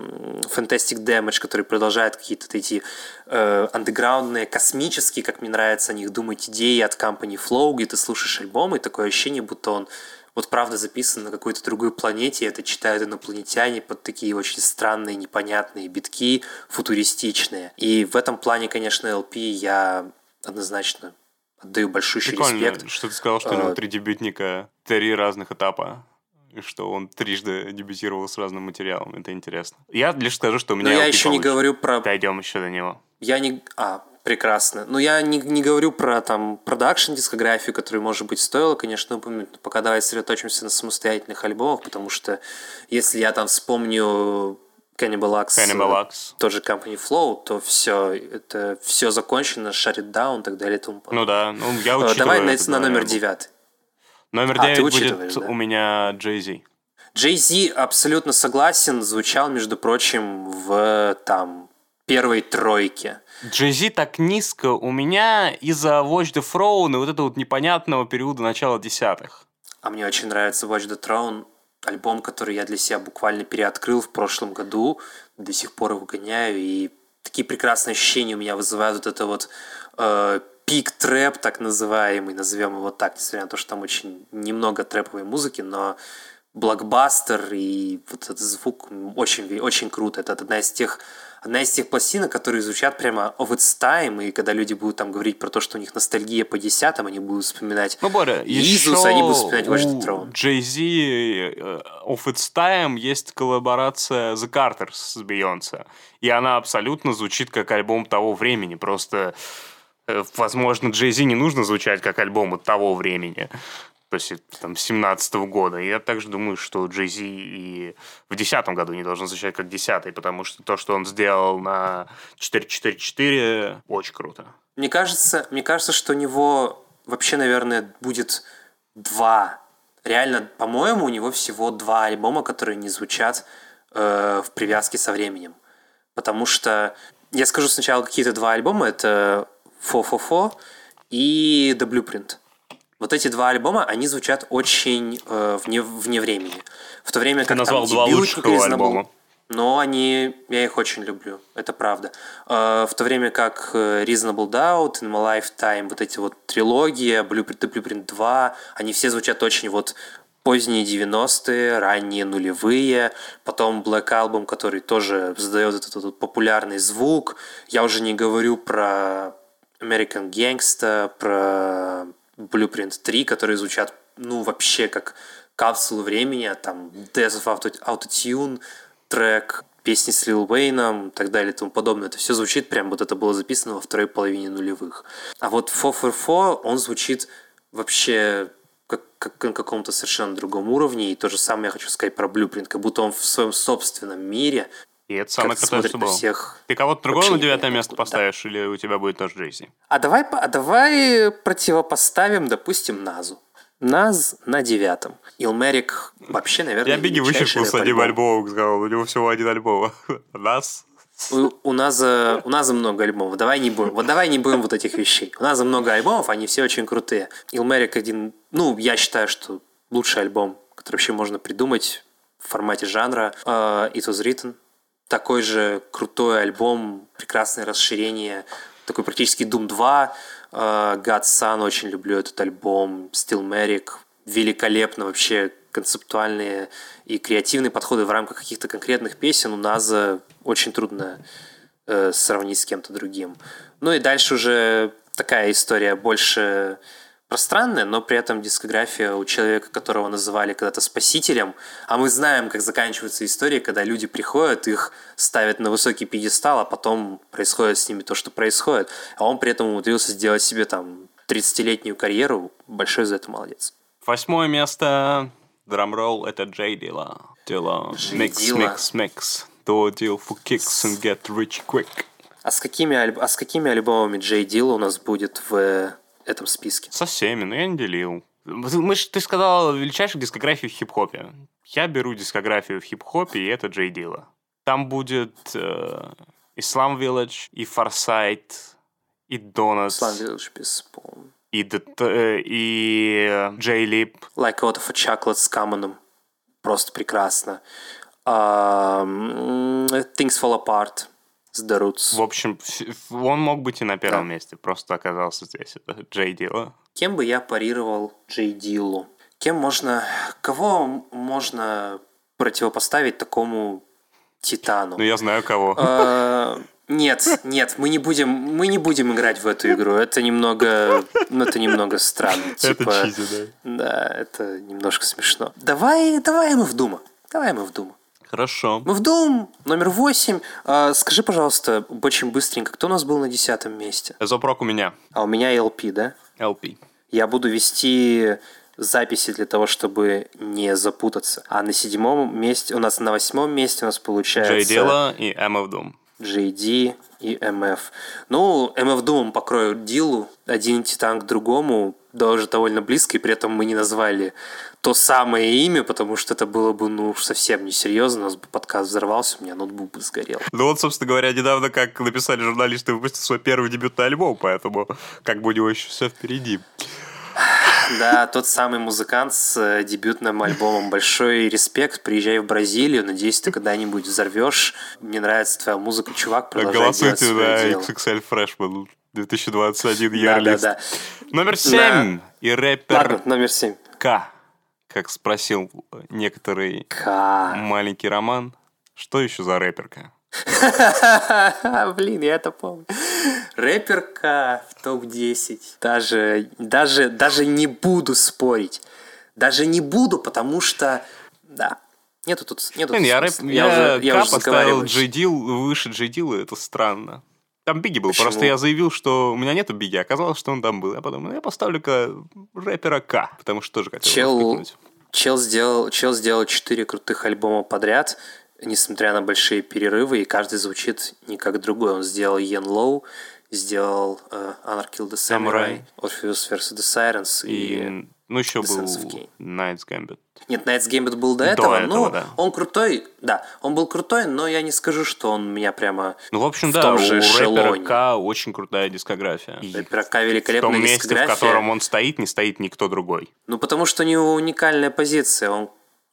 Fantastic Damage, который продолжает какие-то эти э, андеграундные, космические, как мне нравится о них думать, идеи от компании Flow, где ты слушаешь альбом, и такое ощущение, будто он вот правда записан на какой-то другой планете, это читают инопланетяне под такие очень странные, непонятные битки, футуристичные. И в этом плане, конечно, LP я однозначно отдаю большущий Прикольно, респект. что ты сказал, что у него А, три дебютника, три разных этапа. И что он трижды дебютировал с разным материалом. Это интересно. Я лишь скажу, что у Но меня я LP еще не получше. говорю про... Дойдем еще до него. Я не... А, прекрасно. Но я не, не говорю про там продакшн дискографию, которую, может быть, стоило, конечно, упомянуть. Но пока давай сосредоточимся на самостоятельных альбомах, потому что если я там вспомню Cannibal Axe, Cannibal Axe. тот же Company Flow, то все, это все закончено, Shut It Down и так далее и тому подобное. Ну да, ну я Э, учитываю Давай на, этот на номер девятый. Номер А, ты 9 учитываешь, будет да? у меня Jay-Z. Jay Z абсолютно согласен, звучал, между прочим, в там первой тройке. Jay-Z так низко у меня из-за Watch the Throne и вот этого вот непонятного периода начала десятых. А мне очень нравится Watch the Throne, альбом, который я для себя буквально переоткрыл в прошлом году, до сих пор его гоняю, и такие прекрасные ощущения у меня вызывает вот это вот э, пик трэп, так называемый, назовем его так, несмотря на то, что там очень немного трэповой музыки, но блокбастер и вот этот звук очень, очень круто. Это одна из тех одна из тех пластинок, которые звучат прямо of its time, и когда люди будут там говорить про то, что у них ностальгия по десятым, они будут вспоминать Ну, Боря, еще Иисус, они будут вспоминать Watch the Throne. Jay-Z of Its Time есть коллаборация The Carters с Beyoncé. И она абсолютно звучит как альбом того времени. Просто, э, возможно, Jay-Z не нужно звучать как альбом от того времени. То есть, там, 17 года. И я также думаю, что Jay-Z и в 10 году не должен звучать как 10 потому что то, что он сделал на 444, очень круто. Мне кажется, мне кажется, что у него вообще, наверное, будет два. Реально, по-моему, у него всего два альбома, которые не звучат э, в привязке со временем. Потому что я скажу сначала какие-то два альбома. Это Фо-Фо-Фо и The Blueprint. Вот эти два альбома, они звучат очень э, вне, вне времени. В то время Ты как назвал там два лучших альбома. но они, я их очень люблю, это правда. Э, В то время как э, Reasonable Doubt, In My Lifetime, вот эти вот трилогия, Blueprint, The Blueprint 2, они все звучат очень вот поздние 90-е, ранние нулевые, потом Black Album, который тоже задает этот, этот популярный звук. Я уже не говорю про American Gangsta, про Blueprint 3, которые звучат, ну, вообще как капсулы времени, а там Death of Auto- Autotune, трек, песни с Лил Уэйном и так далее и тому подобное. Это все звучит прям, вот это было записано во второй половине нулевых. А вот Fo for Fo, он звучит вообще как, как на каком-то совершенно другом уровне. И то же самое я хочу сказать про Blueprint, как будто он в своем собственном мире. И это самое крутое, что было. всех Ты кого-то другого на девятое место откуда, да. поставишь, или у тебя будет тоже Джейзи? А давай, а давай противопоставим, допустим, Назу. Наз на девятом. Илмерик вообще, наверное, Я Бигги величайший вычеркнул с одним альбомом, сказал, у него всего один альбом. Нас? У, у Наза, у Наза много альбомов. Давай не будем. Вот давай не будем вот этих вещей. У Наза много альбомов, они все очень крутые. Илмерик один, ну, я считаю, что лучший альбом, который вообще можно придумать в формате жанра. Э, It Was Written. Такой же крутой альбом, прекрасное расширение, такой практически Doom 2. Э, God's Son, очень люблю этот альбом. Still Merrick. Великолепно вообще концептуальные и креативные подходы в рамках каких-то конкретных песен у Наза очень трудно э, сравнить с кем-то другим. Ну и дальше уже такая история больше пространная, но при этом дискография у человека, которого называли когда-то спасителем, а мы знаем, как заканчиваются истории, когда люди приходят, их ставят на высокий пьедестал, а потом происходит с ними то, что происходит, а он при этом умудрился сделать себе там 30-летнюю карьеру, большой за это молодец. Восьмое место. Drum roll это J Dilla. Dilla. Mix, Dilla. mix, mix. Do a deal for kicks and get rich quick. А с какими, альб- а с какими альбомами Джей Дилла у нас будет в этом списке? Со всеми, но я не делил. Мы ж, ты сказал величайшую дискографию в хип-хопе. Я беру дискографию в хип-хопе, и это Джей Дила. Там будет э, Ислам Village, и Форсайт, и Донатс, Слан Village бесспорно. и, Дет- э, и Джей Лип. Like Out of a Chocolate с Камоном. Просто прекрасно. Um, Things Fall Apart Roots. В общем, он мог быть и на первом Да. месте, просто оказался здесь. Это Джей Дила. Кем бы я парировал Джей Диллу? Кем можно... Кого можно противопоставить такому Титану? Ну, я знаю кого. Э, Нет, нет, мы не будем, мы не будем играть в эту игру. Это немного, ну, это немного странно. Это Типа, чизи, да. да, это немножко смешно. Давай, давай мы в Дума. Давай мы в Дума. Хорошо. Мы в Doom номер восемь. А, скажи, пожалуйста, очень быстренько, кто у нас был на десятом месте? Зопрок у меня. А у меня LP, да? LP. Я буду вести записи для того, чтобы не запутаться. А на седьмом месте, у нас на восьмом месте у нас получается... Джей Дилла и MF Doom. JD и MF. Ну, MF Doom покроют Дилу, один титан к другому, даже довольно близко, и при этом мы не назвали то самое имя, потому что это было бы, ну, уж совсем несерьезно, у нас бы подкаст взорвался, у меня ноутбук бы сгорел. Ну вот, собственно говоря, недавно, как написали журналисты, выпустил свой первый дебютный альбом, поэтому как бы у него еще все впереди. Да, тот самый музыкант с э, дебютным альбомом. Большой респект, приезжай в Бразилию, надеюсь, ты когда-нибудь взорвешь. Мне нравится твоя музыка, чувак, продолжай делать Голосуйте свое на дело. XXL Freshman 2021 Да, year да, list. да. Номер 7. И рэпер Ладно, номер семь. К. Как спросил некоторый К. маленький роман. Что еще за рэперка? Блин, я это помню. Рэперка в топ-10. Даже, даже, даже не буду спорить. Даже не буду, потому что... Да. Нету тут... Нету Блин, тут я, рэп, смысла. я, уже, я уже поставил. Джейдил выше Джейдила, это странно. Там Бигги был, Почему? просто я заявил, что у меня нету Бигги, оказалось, что он там был. Я подумал, ну, я поставлю-ка рэпера К, потому что тоже хотел Чел, чел, сделал, чел сделал четыре крутых альбома подряд, несмотря на большие перерывы, и каждый звучит не как другой. Он сделал Yen Low, сделал э, Honor Kill the Samurai, Samurai. Orpheus vs. The Sirens и... И, ну, еще был. Night's Gambit. Нет, Night's Gambit был до До этого, этого, но да. он крутой, да, он был крутой, но я не скажу, что он меня прямо Ну, в общем, в да, том у же рэпера эшелоне. К очень крутая дискография. И Рэпера К в великолепная том месте, в дискография. котором он стоит, не стоит никто другой. Ну, потому что у него уникальная позиция. Он,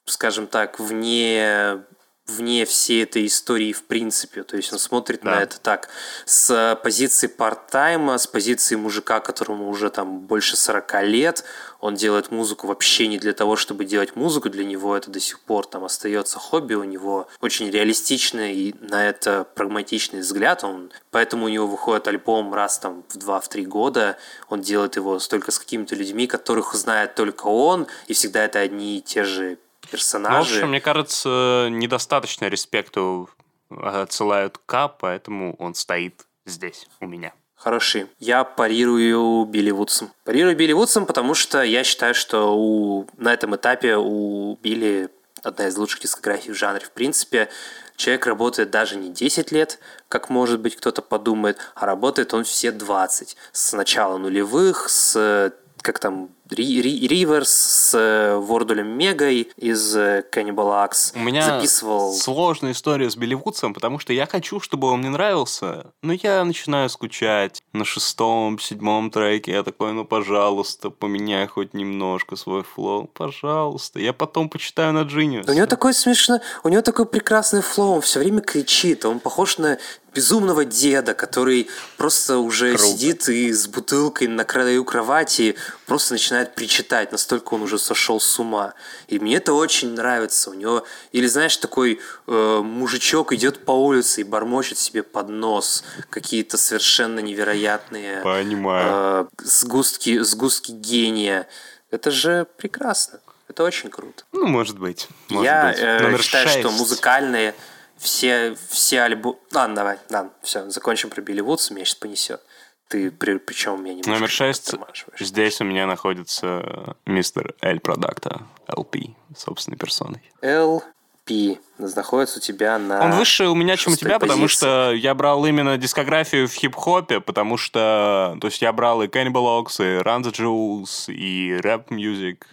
скажем так, вне вне всей этой истории в принципе. То есть он смотрит Да. на это так с позиции парт-тайма, с позиции мужика, которому уже там больше 40 лет. Он делает музыку вообще не для того, чтобы делать музыку. Для него это до сих пор там остается хобби. У него очень реалистичный и на это прагматичный взгляд. Он, поэтому у него выходит альбом раз там в 2-3 года. Он делает его только с какими-то людьми, которых знает только он. И всегда это одни и те же Ну, в персонажи. общем, мне кажется, недостаточно респекту отсылают К, поэтому он стоит здесь у меня. Хороший. Я парирую Билли Вудсом. Парирую Билли Вудсом, потому что я считаю, что у, на этом этапе у Билли одна из лучших дискографий в жанре. В принципе, человек работает даже не 10 лет, как может быть кто-то подумает, а работает он все 20. С начала нулевых, с как там, Ри- Ри- Риверс с э, Вордулем Мегой из э, Cannibal Axe. У меня записывал... сложная история с Билли Вудсом, потому что я хочу, чтобы он мне нравился, но я начинаю скучать на шестом, седьмом треке. Я такой, ну, пожалуйста, поменяй хоть немножко свой флоу. Пожалуйста. Я потом почитаю на Genius. У него такой смешно, у него такой прекрасный флоу, он все время кричит, он похож на безумного деда, который просто уже Круто. сидит и с бутылкой на краю кровати просто начинает причитать, настолько он уже сошел с ума. И мне это очень нравится. У него, или знаешь, такой э, мужичок идет по улице и бормочет себе под нос какие-то совершенно невероятные Понимаю. э, сгустки, сгустки гения. Это же прекрасно. Это очень круто. Ну, может быть. Может Я быть. э, считаю, что шесть. музыкальные все, все альбомы... Ладно, давай, ладно, все, закончим про Билли Вудса, меня сейчас понесет. Ты при, причем меня немножко Номер шесть. Здесь у меня находится мистер Эль Продакта, LP, собственной персоной. LP находится у тебя на... Он выше у меня, чем у тебя, потому позиции. что я брал именно дискографию в хип-хопе, потому что, то есть я брал и Cannibal Ox, и Run the Jewels, и рэп music.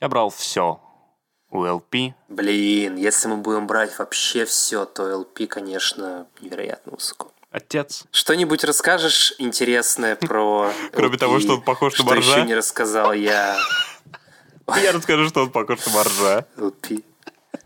Я брал все у LP. Блин, если мы будем брать вообще все, то LP, конечно, невероятно высоко. Отец. Что-нибудь расскажешь интересное про Кроме того, что он похож на Что Боржа? еще не рассказал я Я расскажу, что он похож на Моржа. LP.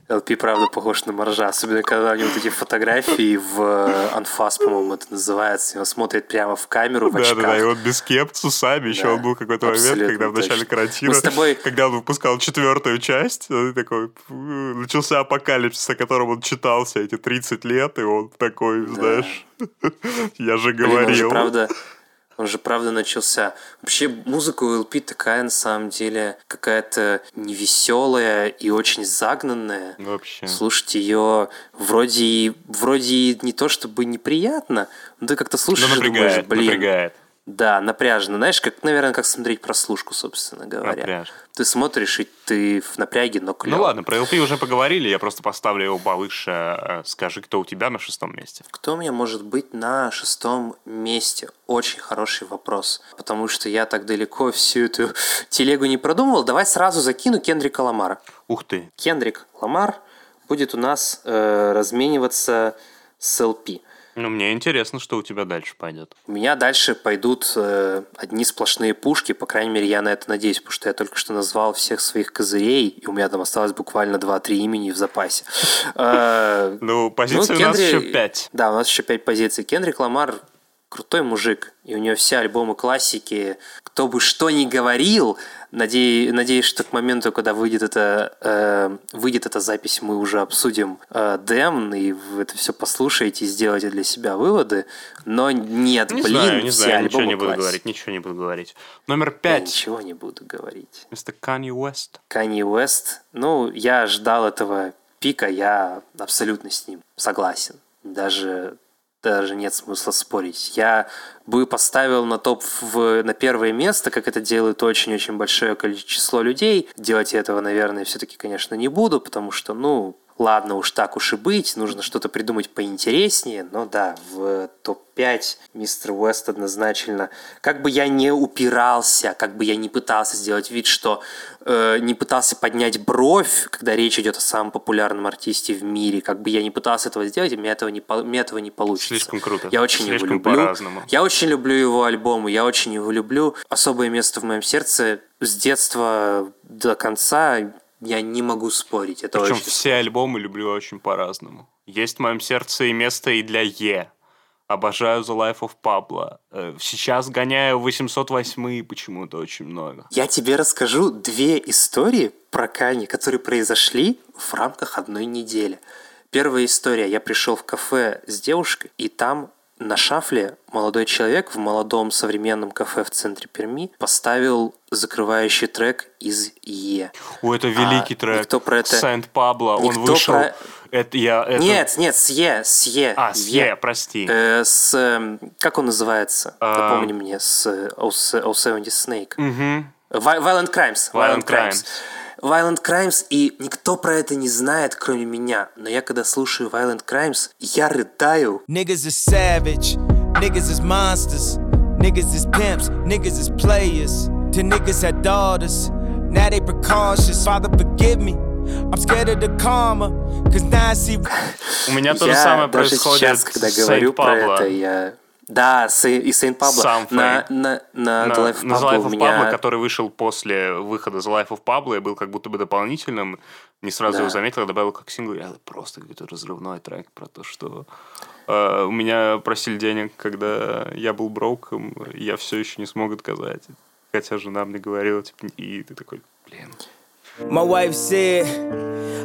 LP, правда, похож на моржа. Особенно, когда у него вот эти фотографии в э, анфас, по-моему, это называется. И он смотрит прямо в камеру в Да, очках. да, да, и он без кеп, с усами. Еще Да, он был какой-то момент, когда в начале точно. карантина, Мы с тобой- когда он выпускал четвертую часть, он такой, начался апокалипсис, о котором он читал все эти 30 лет, и он такой, знаешь, я же Блин, он же, говорил. правда, он же правда начался. Вообще музыка у LP такая на самом деле какая-то невеселая и очень загнанная. Вообще. Слушать ее вроде, вроде не то чтобы неприятно, но ты как-то слушаешь и думаешь, блин, напрягает. Да, напряжно. Знаешь, как, наверное, как смотреть прослушку, собственно говоря. Напряжно. Ты смотришь, и ты в напряге, но клево. Ну ладно, про LP уже поговорили, я просто поставлю его повыше. Э, Скажи, кто у тебя на шестом месте? Кто у меня может быть на шестом месте? Очень хороший вопрос. Потому что я так далеко всю эту телегу не продумывал. Давай сразу закину Кендрика Ламара. Ух ты. Кендрик Ламар будет у нас э, размениваться с LP. Ну, мне интересно, что у тебя дальше пойдет. У меня дальше пойдут э, одни сплошные пушки, по крайней мере, я на это надеюсь, потому что я только что назвал всех своих козырей, и у меня там осталось буквально 2-3 имени в запасе. Э, Ну, позиций у нас еще пять. Да, у нас еще пять позиций. Кендрик Ламар крутой мужик, и у него все альбомы классики. Кто бы что ни говорил, наде- надеюсь, что к моменту, когда выйдет эта, э, выйдет эта запись, мы уже обсудим э, дем, и вы это все послушаете и сделаете для себя выводы. Но нет, Не блин, знаю, не все знаю, ничего не буду классики. говорить, ничего не буду говорить. Номер Я пять. ничего не буду говорить. Мистер Канни Уэст. Канье Уэст, ну, я ждал этого пика, я абсолютно с ним согласен. Даже, даже нет смысла спорить. Я бы поставил на топ в, на первое место, как это делает очень-очень большое количество людей. Делать этого, наверное, все-таки, конечно, не буду, потому что, ну, ладно уж так уж и быть, нужно что-то придумать поинтереснее, но да, в топ-5 мистер Уэст однозначно. Как бы я не упирался, как бы я не пытался сделать вид, что э, не пытался поднять бровь, когда речь идет о самом популярном артисте в мире, как бы я не пытался этого сделать, у меня этого не, меня этого не получится. Слишком круто. Я очень Слишком его люблю. по-разному. Я очень люблю его альбомы, я очень его люблю. Особое место в моем сердце с детства до конца я не могу спорить. Это Причем очень все альбомы люблю очень по-разному. Есть в моем сердце и место и для Е. Обожаю The Life of Pablo. Э, Сейчас гоняю 808 почему-то очень много. Я тебе расскажу две истории про Кани, которые произошли в рамках одной недели. Первая история. Я пришел в кафе с девушкой, и там на шафле молодой человек в молодом современном кафе в центре Перми поставил закрывающий трек из Е. О, это великий А, трек. никто про это- Сент Пабло. Он вышел. про- Это я. это- Нет, нет, с Е, с Е. А, с Е, прости. Э, с... эм, Как он называется? А. Напомни мне. С э, O- 70 Snake. Vi- Violent Crimes. Violent Crimes. Violent Crimes, и никто про это не знает, кроме меня. Но я когда слушаю Violent Crimes, я рыдаю. Niggas is savage, niggas is monsters, niggas is pimps, niggas is players. The niggas had daughters, now they precautious. Father, forgive me. I'm scared of the karma, cause now I see. У меня то же самое происходит сейчас, когда говорю про это, я... Да, с- и Сейнт Пабло. Сам На, на, на, На, The Life of на The Pablo Life of меня... Pablo, который вышел после выхода The Life of Pablo, и был как будто бы дополнительным. Не сразу Да. его заметил, я добавил как сингл. Я просто какой-то разрывной трек про то, что э, у меня просили денег, когда я был броком, я все еще не смог отказать. Хотя жена мне говорила, типа, и ты такой, блин. My wife said,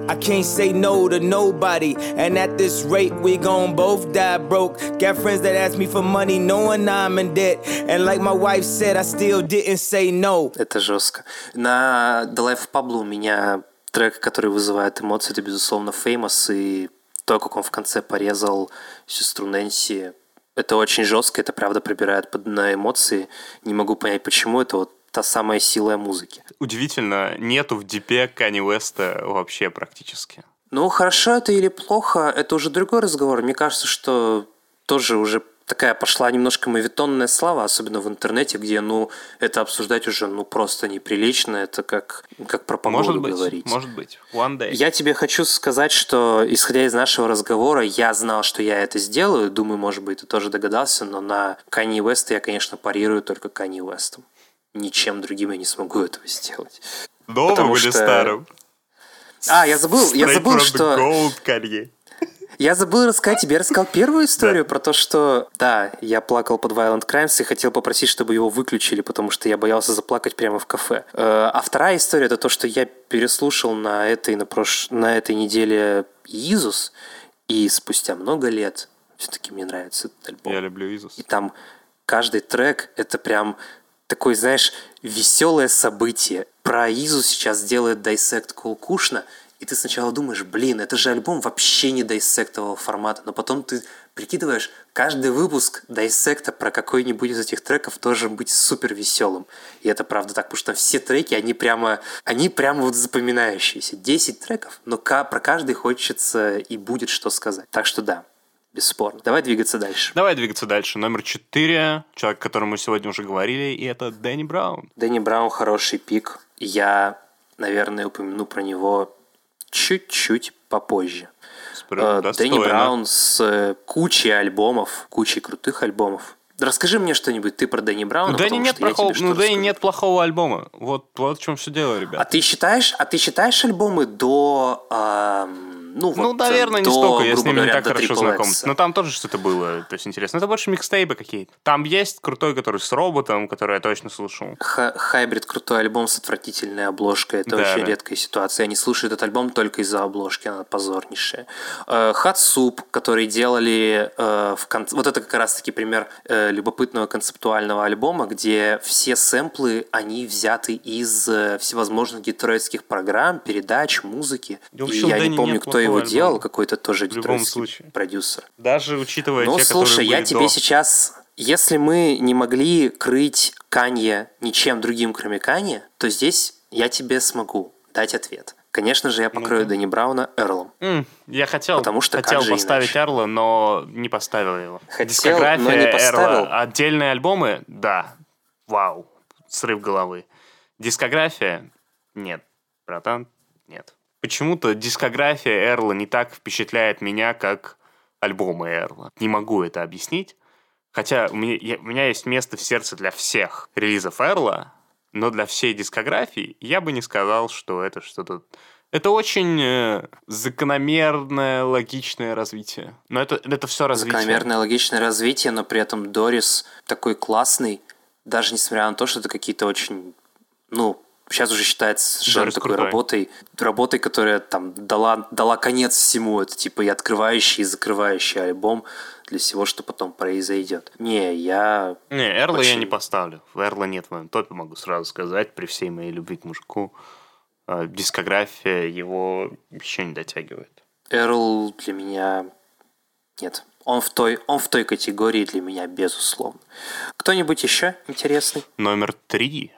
I can't say no to nobody. And at this rate, we gon' both die broke. Got friends that ask me for money, knowing I'm in debt. And like my wife said, I still didn't say no. Это жестко. На The Life of Pablo у меня трек, который вызывает эмоции, это, безусловно, Famous, и то, как он в конце порезал сестру Нэнси, это очень жестко, это правда пробирает под- на эмоции. Не могу понять, почему это вот та самая сила музыки. Удивительно, нету в дипе Кани Уэста вообще практически. Ну, хорошо это или плохо, это уже другой разговор. Мне кажется, что тоже уже такая пошла немножко мавитонная слава, особенно в интернете, где, ну, это обсуждать уже, ну, просто неприлично. Это как, как про погоду Может быть, говорить. может быть. One day. Я тебе хочу сказать, что, исходя из нашего разговора, я знал, что я это сделаю. Думаю, может быть, ты тоже догадался, но на Канье Уэста я, конечно, парирую только Канье Уэстом. Ничем другим я не смогу этого сделать. Новым потому или что- старым? А, я забыл, я Straight забыл, from the что... gold, Канье. Я забыл рассказать тебе, я рассказал первую историю про то, что, да, я плакал под Violent Crimes и хотел попросить, чтобы его выключили, потому что я боялся заплакать прямо в кафе. Э, А вторая история это то, что я переслушал на этой, на прош... на этой неделе Иисус, и спустя много лет все-таки мне нравится этот альбом. Я люблю Изус. И там каждый трек это прям такой, знаешь, веселое событие. Про Изу сейчас делает Dissect Cool Кушна, и ты сначала думаешь, блин, это же альбом вообще не дайсектового формата, но потом ты прикидываешь, каждый выпуск дайсекта про какой-нибудь из этих треков должен быть супер веселым. И это правда так, потому что все треки, они прямо, они прямо вот запоминающиеся. 10 треков, но про каждый хочется и будет что сказать. Так что да, бесспорно. Давай двигаться дальше. Давай двигаться дальше. Номер четыре. Человек, о котором мы сегодня уже говорили, и это Дэнни Браун. Дэнни Браун хороший пик. Я, наверное, упомяну про него чуть-чуть попозже. Спро- Э. Дэнни Браун с э, кучей альбомов, кучей крутых альбомов. Расскажи мне что-нибудь ты про Дэнни Брауна, Ну, Дэнни нет плохого, ну, Дэнни нет плохого альбома. Вот, вот в чем все дело, А ребят. ты считаешь, а ты считаешь альбомы до, ам, ну, ну, вот, наверное, не до, столько, я с грубо ними не говоря, так до хорошо знаком. Но там тоже что-то было, то есть интересно. Это больше микстейпы какие-то. Там есть крутой, который с роботом, который я точно слушал. Ха- Хайбрид крутой альбом с отвратительной обложкой. Это Да, очень да. редкая ситуация. Я не слушаю этот альбом только из-за обложки, она позорнейшая. Хат Суп, который делали э, в конце... Вот это как раз-таки пример э, любопытного концептуального альбома, где все сэмплы, они взяты из э, всевозможных детройтских программ, передач, музыки. И общем, я Дэнни не помню, нет кто его делал, какой-то тоже В любом детройтский случае. продюсер. Даже учитывая Ну, те, слушай, я тебе до. сейчас... Если мы не могли крыть Канье ничем другим, кроме Канье, то здесь я тебе смогу дать ответ. Конечно же, я покрою Дэнни Брауна Эрлом. М, Я хотел, Потому что хотел поставить иначе? Эрла, но не поставил его. Хотел, Дискография но не поставил. Эрла. Отдельные альбомы? Да. Вау. Срыв головы. Дискография? Нет. Братан, нет. Почему-то дискография Эрла не так впечатляет меня, как альбомы Эрла. Не могу это объяснить. Хотя у меня, я- у меня есть место в сердце для всех релизов Эрла, но для всей дискографии я бы не сказал, что это что-то... Это очень э, закономерное, логичное развитие. Но это, это все развитие. Закономерное логичное развитие, но при этом Дорис такой классный, даже несмотря на то, что это какие-то очень, ну, сейчас уже считается совершенно такой крутой. работой, работой, которая там дала, дала конец всему. Это типа и открывающий, и закрывающий альбом для всего, что потом произойдет. Не, я... Не, Эрла я Очень. не поставлю. Эрла нет в моем топе, могу сразу сказать, при всей моей любви к мужику. Э, Дискография его еще не дотягивает. Эрл для меня... Нет. Он в той, он в той категории для меня, безусловно. Кто-нибудь еще интересный? Номер три.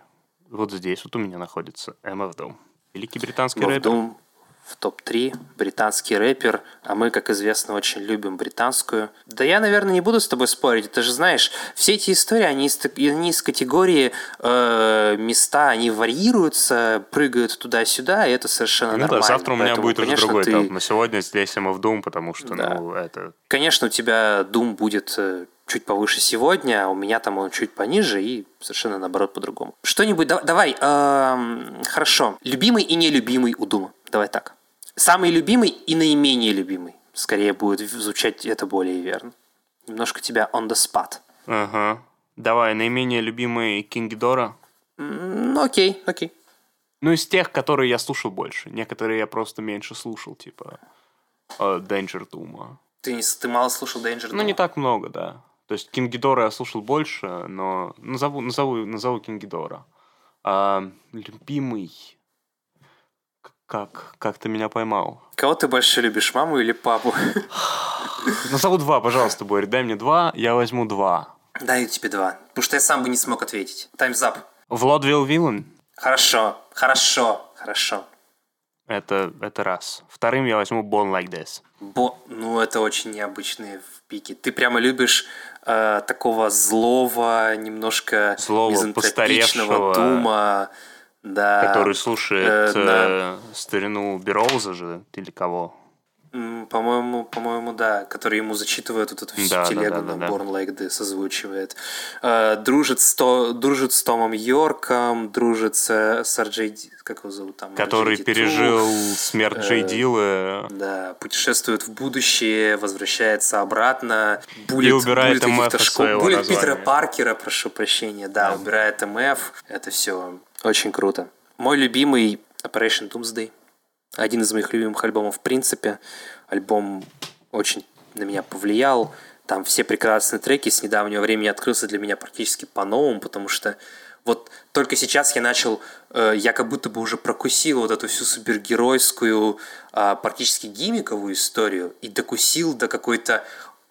Вот здесь вот у меня находится MF Doom. Великий британский рэпер. Дум в топ-3, британский рэпер, а мы, как известно, очень любим британскую. Да я, наверное, не буду с тобой спорить, ты же знаешь, все эти истории, они из, они из категории э, места, они варьируются, прыгают туда-сюда, и это совершенно Ну да, нормально. завтра у меня Поэтому, будет уже конечно, другой ты- топ. Но сегодня здесь MF Doom, потому что, Да. ну, это... Конечно, у тебя Doom будет э, чуть повыше сегодня, а у меня там он чуть пониже и совершенно наоборот по-другому. Что-нибудь, да- давай, эм, хорошо. Любимый и нелюбимый у Дума. Давай так. Самый любимый и наименее любимый. Скорее будет звучать это более верно. Немножко тебя on the spot. Ага. Давай, наименее любимый Кинг Дора. М, Ну, окей, окей. Ну, из тех, которые я слушал больше. Некоторые я просто меньше слушал, типа э, Danger Doom. Ты, не ты мало слушал Danger Ну, Doom? не так много, да. То есть Кингидора я слушал больше, но назову, назову, назову Кингидора. А, любимый... Как? Как ты меня поймал? Кого ты больше любишь, маму или папу? Назову два, пожалуйста, Борь. Дай мне два, я возьму два. Даю тебе два, потому что я сам бы не смог ответить. Up. Владвилл Виллан. Хорошо, хорошо, хорошо. Это, это раз. Вторым я возьму Born Like This. Бо, ну это очень необычные в пике. Ты прямо любишь э, такого злого, немножко Злого, мизантропичного дума, да. который слушает э, да. э, старину Бероуза же, или кого? По-моему, по-моему, да, который ему зачитывает вот эту всю Да, да, телегу да, да, на да. Born Like This озвучивает. Э, дружит, с То- дружит с Томом Йорком, дружит с, с RJ, как его зовут там? Который RJD2. пережил смерть Джей э, Дилла Да, путешествует в будущее, возвращается обратно, булит, убирает булит из школ, булит названия. Питера Паркера, прошу прощения, да, убирает МФ, это все очень круто. Мой любимый Operation Doomsday, один из моих любимых альбомов в принципе, альбом очень на меня повлиял, там все прекрасные треки с недавнего времени открылся для меня практически по-новому, потому что вот только сейчас я начал, э, я как будто бы уже прокусил вот эту всю супергеройскую, а, практически гимиковую историю и докусил до какой-то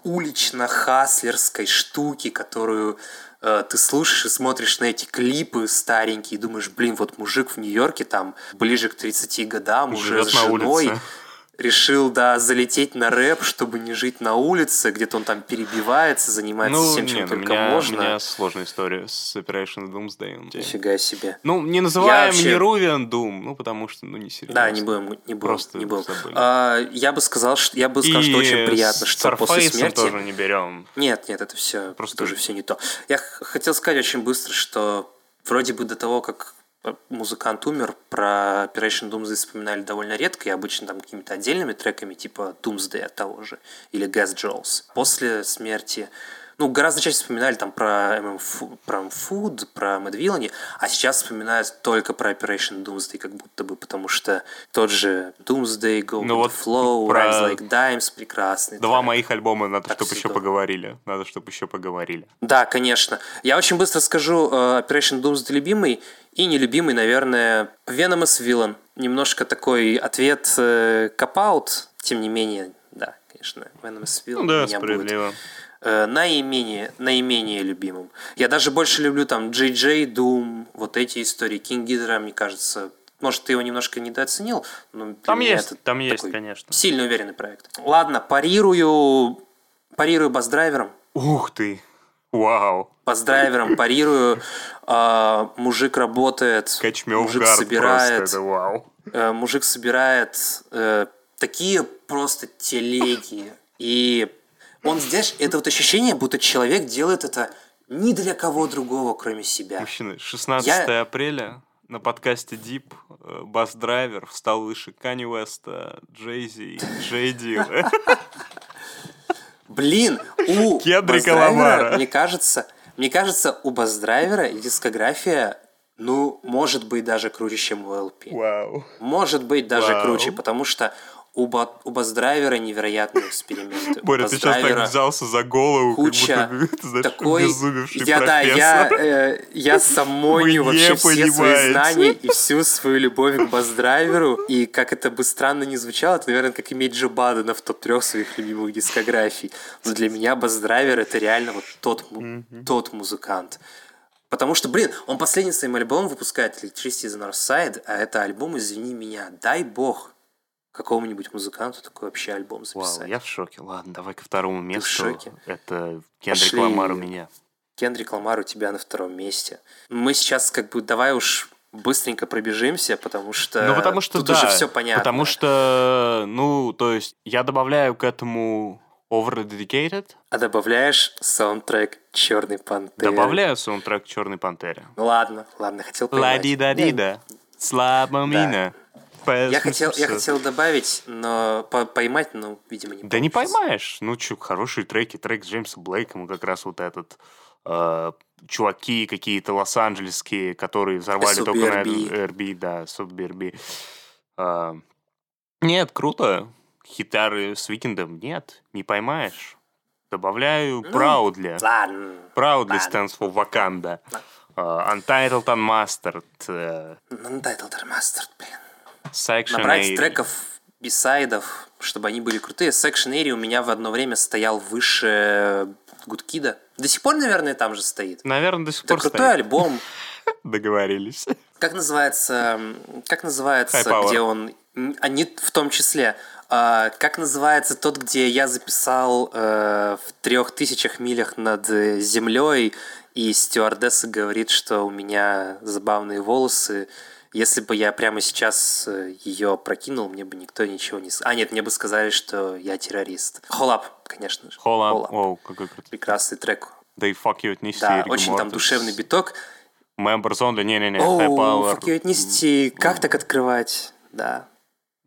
улично-хаслерской штуки, которую э, ты слушаешь и смотришь на эти клипы старенькие и думаешь, блин, вот мужик в Нью-Йорке там ближе к 30 годам, уже Живет с женой, улице. Решил, да, залететь на рэп, чтобы не жить на улице, где-то он там перебивается, занимается Ну, всем, чем нет, у только меня, можно. у меня сложная история с Operation Doomsday. Нифига себе. Ну, не называем вообще- Неруvian Doom, ну, потому что, ну, не серьезно. Да, не будем, не будем, Просто не будем. забыли. А, я бы сказал, что я бы сказал, что очень приятно, что после Starface смерти. тоже не берем. Нет, нет, это все Просто- тоже все не то. Я хотел сказать очень быстро, что вроде бы до того, как музыкант умер, про Operation Doomsday вспоминали довольно редко, и обычно там какими-то отдельными треками, типа Doomsday от того же, или Gas Jones. После смерти ну, гораздо чаще вспоминали там про Фу- про Food, про Villainy, а сейчас вспоминают только про Operation Doomsday, как будто бы, потому что тот же Doomsday, Go Ну вот Flow, про Rise Like Dimes прекрасный. Два трек. моих альбома надо, Так чтобы еще всегда. поговорили. Надо, чтобы еще поговорили. Да, конечно. Я очень быстро скажу э, Operation Doomsday любимый и нелюбимый, наверное, Venomous Villain. Немножко такой ответ э, кап-аут, тем не менее, да, конечно, Venomous Villain Ну да, меня будет справедливо. Э, наименее, наименее любимым. Я даже больше люблю там Джей Джей, Doom, вот эти истории. King Ghidorah, мне кажется, может, ты его немножко недооценил, но Там есть, это там есть, конечно. Сильно уверенный проект. Ладно, парирую, парирую бас-драйвером. Ух ты! Вау! Бас-драйвером парирую. а, мужик работает, Качмёв мужик гард собирает, просто, это вау. э, мужик собирает э, такие просто телеги. И он здесь, это вот ощущение, будто человек делает это ни для кого другого, кроме себя. Мужчины, 16 Я- апреля на подкасте Deep э, бас-драйвер встал выше Кани Уэста, Джейзи, Джей Дилла. Блин, у Кендрика Ламара. мне кажется, мне кажется, у бас-драйвера дискография, ну, может быть, даже круче, чем у LP. Вау. Может быть, даже Вау. круче, потому что у, ба- у бас-драйвера невероятные эксперименты. Боря, ты сейчас так взялся за голову, куча как будто, ты знаешь, такой... Я, да, я, э, я самоню не вообще все свои понимаете. знания и всю свою любовь к бас-драйверу. И как это бы странно ни звучало, это, наверное, как иметь Джо Бадена в топ-трех своих любимых дискографий. Но для меня бас-драйвер это реально вот тот, му- тот музыкант. Потому что, блин, он последний своим альбомом выпускает Electricity is the North Side, а это альбом «Извини меня». Дай бог какому-нибудь музыканту такой вообще альбом записать. Вау, я в шоке. Ладно, давай ко второму месту. шоке? Это Кендрик Пошли. Ламар у меня. Кендрик Ламар у тебя на втором месте. Мы сейчас как бы давай уж быстренько пробежимся, потому что Ну, потому что тут да. уже все понятно. Потому что, ну, то есть, я добавляю к этому Over Dedicated, А добавляешь саундтрек Черный Пантеры. добавляю саундтрек Черной Пантере. Ну ладно, ладно, хотел поймать. Ла-ди-да-ди-да, слабо мина. Я хотел, я хотел добавить, но по- поймать, ну, видимо, не Да не получится. поймаешь. Ну, чё, хорошие треки. Трек с Джеймсом Блейком, как раз вот этот э, чуваки какие-то лос-анджелесские, которые взорвали только на. RB, да, SOBRB. А, нет, круто. Хитары с Викендом нет, не поймаешь. Добавляю Proudly. Ладно. Proudly stands for Wakanda. А, Untitled Unmastered. э, Untitled Remastered, блин. Section Набрать 8. треков, бисайдов, чтобы они были крутые. Section Area у меня в одно время стоял выше Гудкида. До сих пор, наверное, там же стоит. Наверное, до сих Это пор крутой стоит. альбом. Договорились. Как называется, как называется, где он, м, а в том числе, а, как называется тот, где я записал э, в трех тысячах милях над э, землей, и стюардесса говорит, что у меня забавные волосы, Если бы я прямо сейчас э, ее прокинул, мне бы никто ничего не сказал. А, нет, мне бы сказали, что я террорист. Холлап, конечно же. Холлап. Оу, какой крутой. Прекрасный трек. Да и fuck you отнести. Да, очень там душевный биток. Members only, не-не-не, High Power. fuck you отнести. Как так открывать? Да.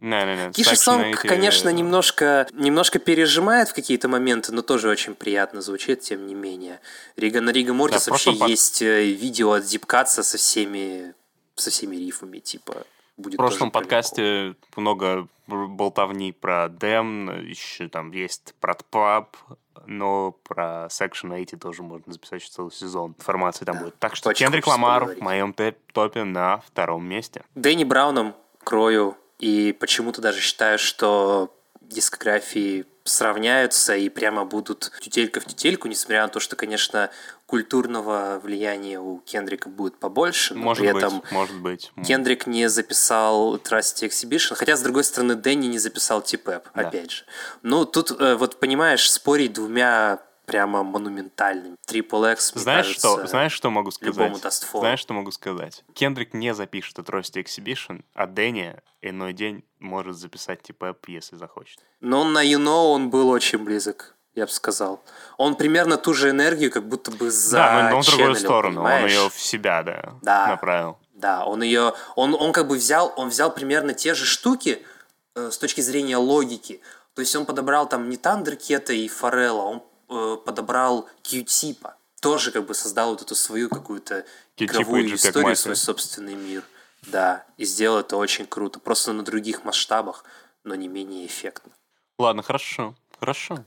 Не, не, не. Киши Сонг, конечно, немножко, немножко пережимает в какие-то моменты, но тоже очень приятно звучит, тем не менее. Рига на Рига Мортис да, вообще под... есть э, видео от Зипкаца со всеми, со всеми рифами, типа. Будет в прошлом подкасте много болтовни про Дэм, еще там есть про Тпап, но про Section 80 тоже можно записать целый сезон. Информации там да. будет. Так что Очень Кендрик Ламар в моем топе на втором месте. Дэнни Брауном крою и почему-то даже считаю, что дискографии сравняются и прямо будут тютелька в тютельку, несмотря на то, что, конечно, культурного влияния у Кендрика будет побольше, но может при быть, этом может быть. Кендрик не записал Trusty Exhibition, хотя, с другой стороны, Дэнни не записал Типэп, да. опять же. Ну, тут, э, вот понимаешь, спорить двумя прямо монументальным. Triple X, знаешь, кажется, что, знаешь, что могу сказать? Любому даст фол. Знаешь, что могу сказать? Кендрик не запишет Atrocity Exhibition, а Дэнни иной день может записать типа если захочет. Но на You Know он был очень близок, я бы сказал. Он примерно ту же энергию, как будто бы за Да, но он в другую сторону, понимаешь? он ее в себя, да, да, направил. Да, он ее, он, он как бы взял, он взял примерно те же штуки э, с точки зрения логики. То есть он подобрал там не Тандеркета и Форелла, он э, подобрал Q-типа. Тоже как бы создал вот эту свою какую-то игровую историю, свой собственный мир. Да, и сделал это очень круто. Просто на других масштабах, но не менее эффектно. Ладно, хорошо. Хорошо.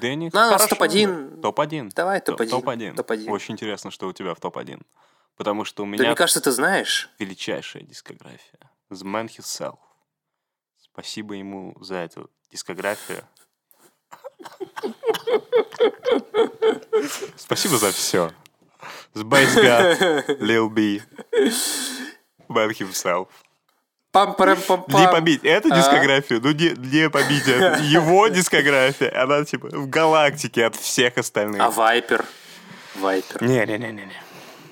Дэнни, ну, хорошо. топ-1. Топ-1. Давай топ-1. Топ-1. топ-1. Очень интересно, что у тебя в топ-1. Потому что у меня... Да мне кажется, ты знаешь. Величайшая дискография. The Man Himself. Спасибо ему за эту дискографию. Спасибо за все. Space God, Lil B, Man Himself. Пам парам пам Не побить эту а? дискографию, ну не, не побить. Его дискография, она типа в галактике от всех остальных. А Вайпер? Вайпер. Не-не-не-не.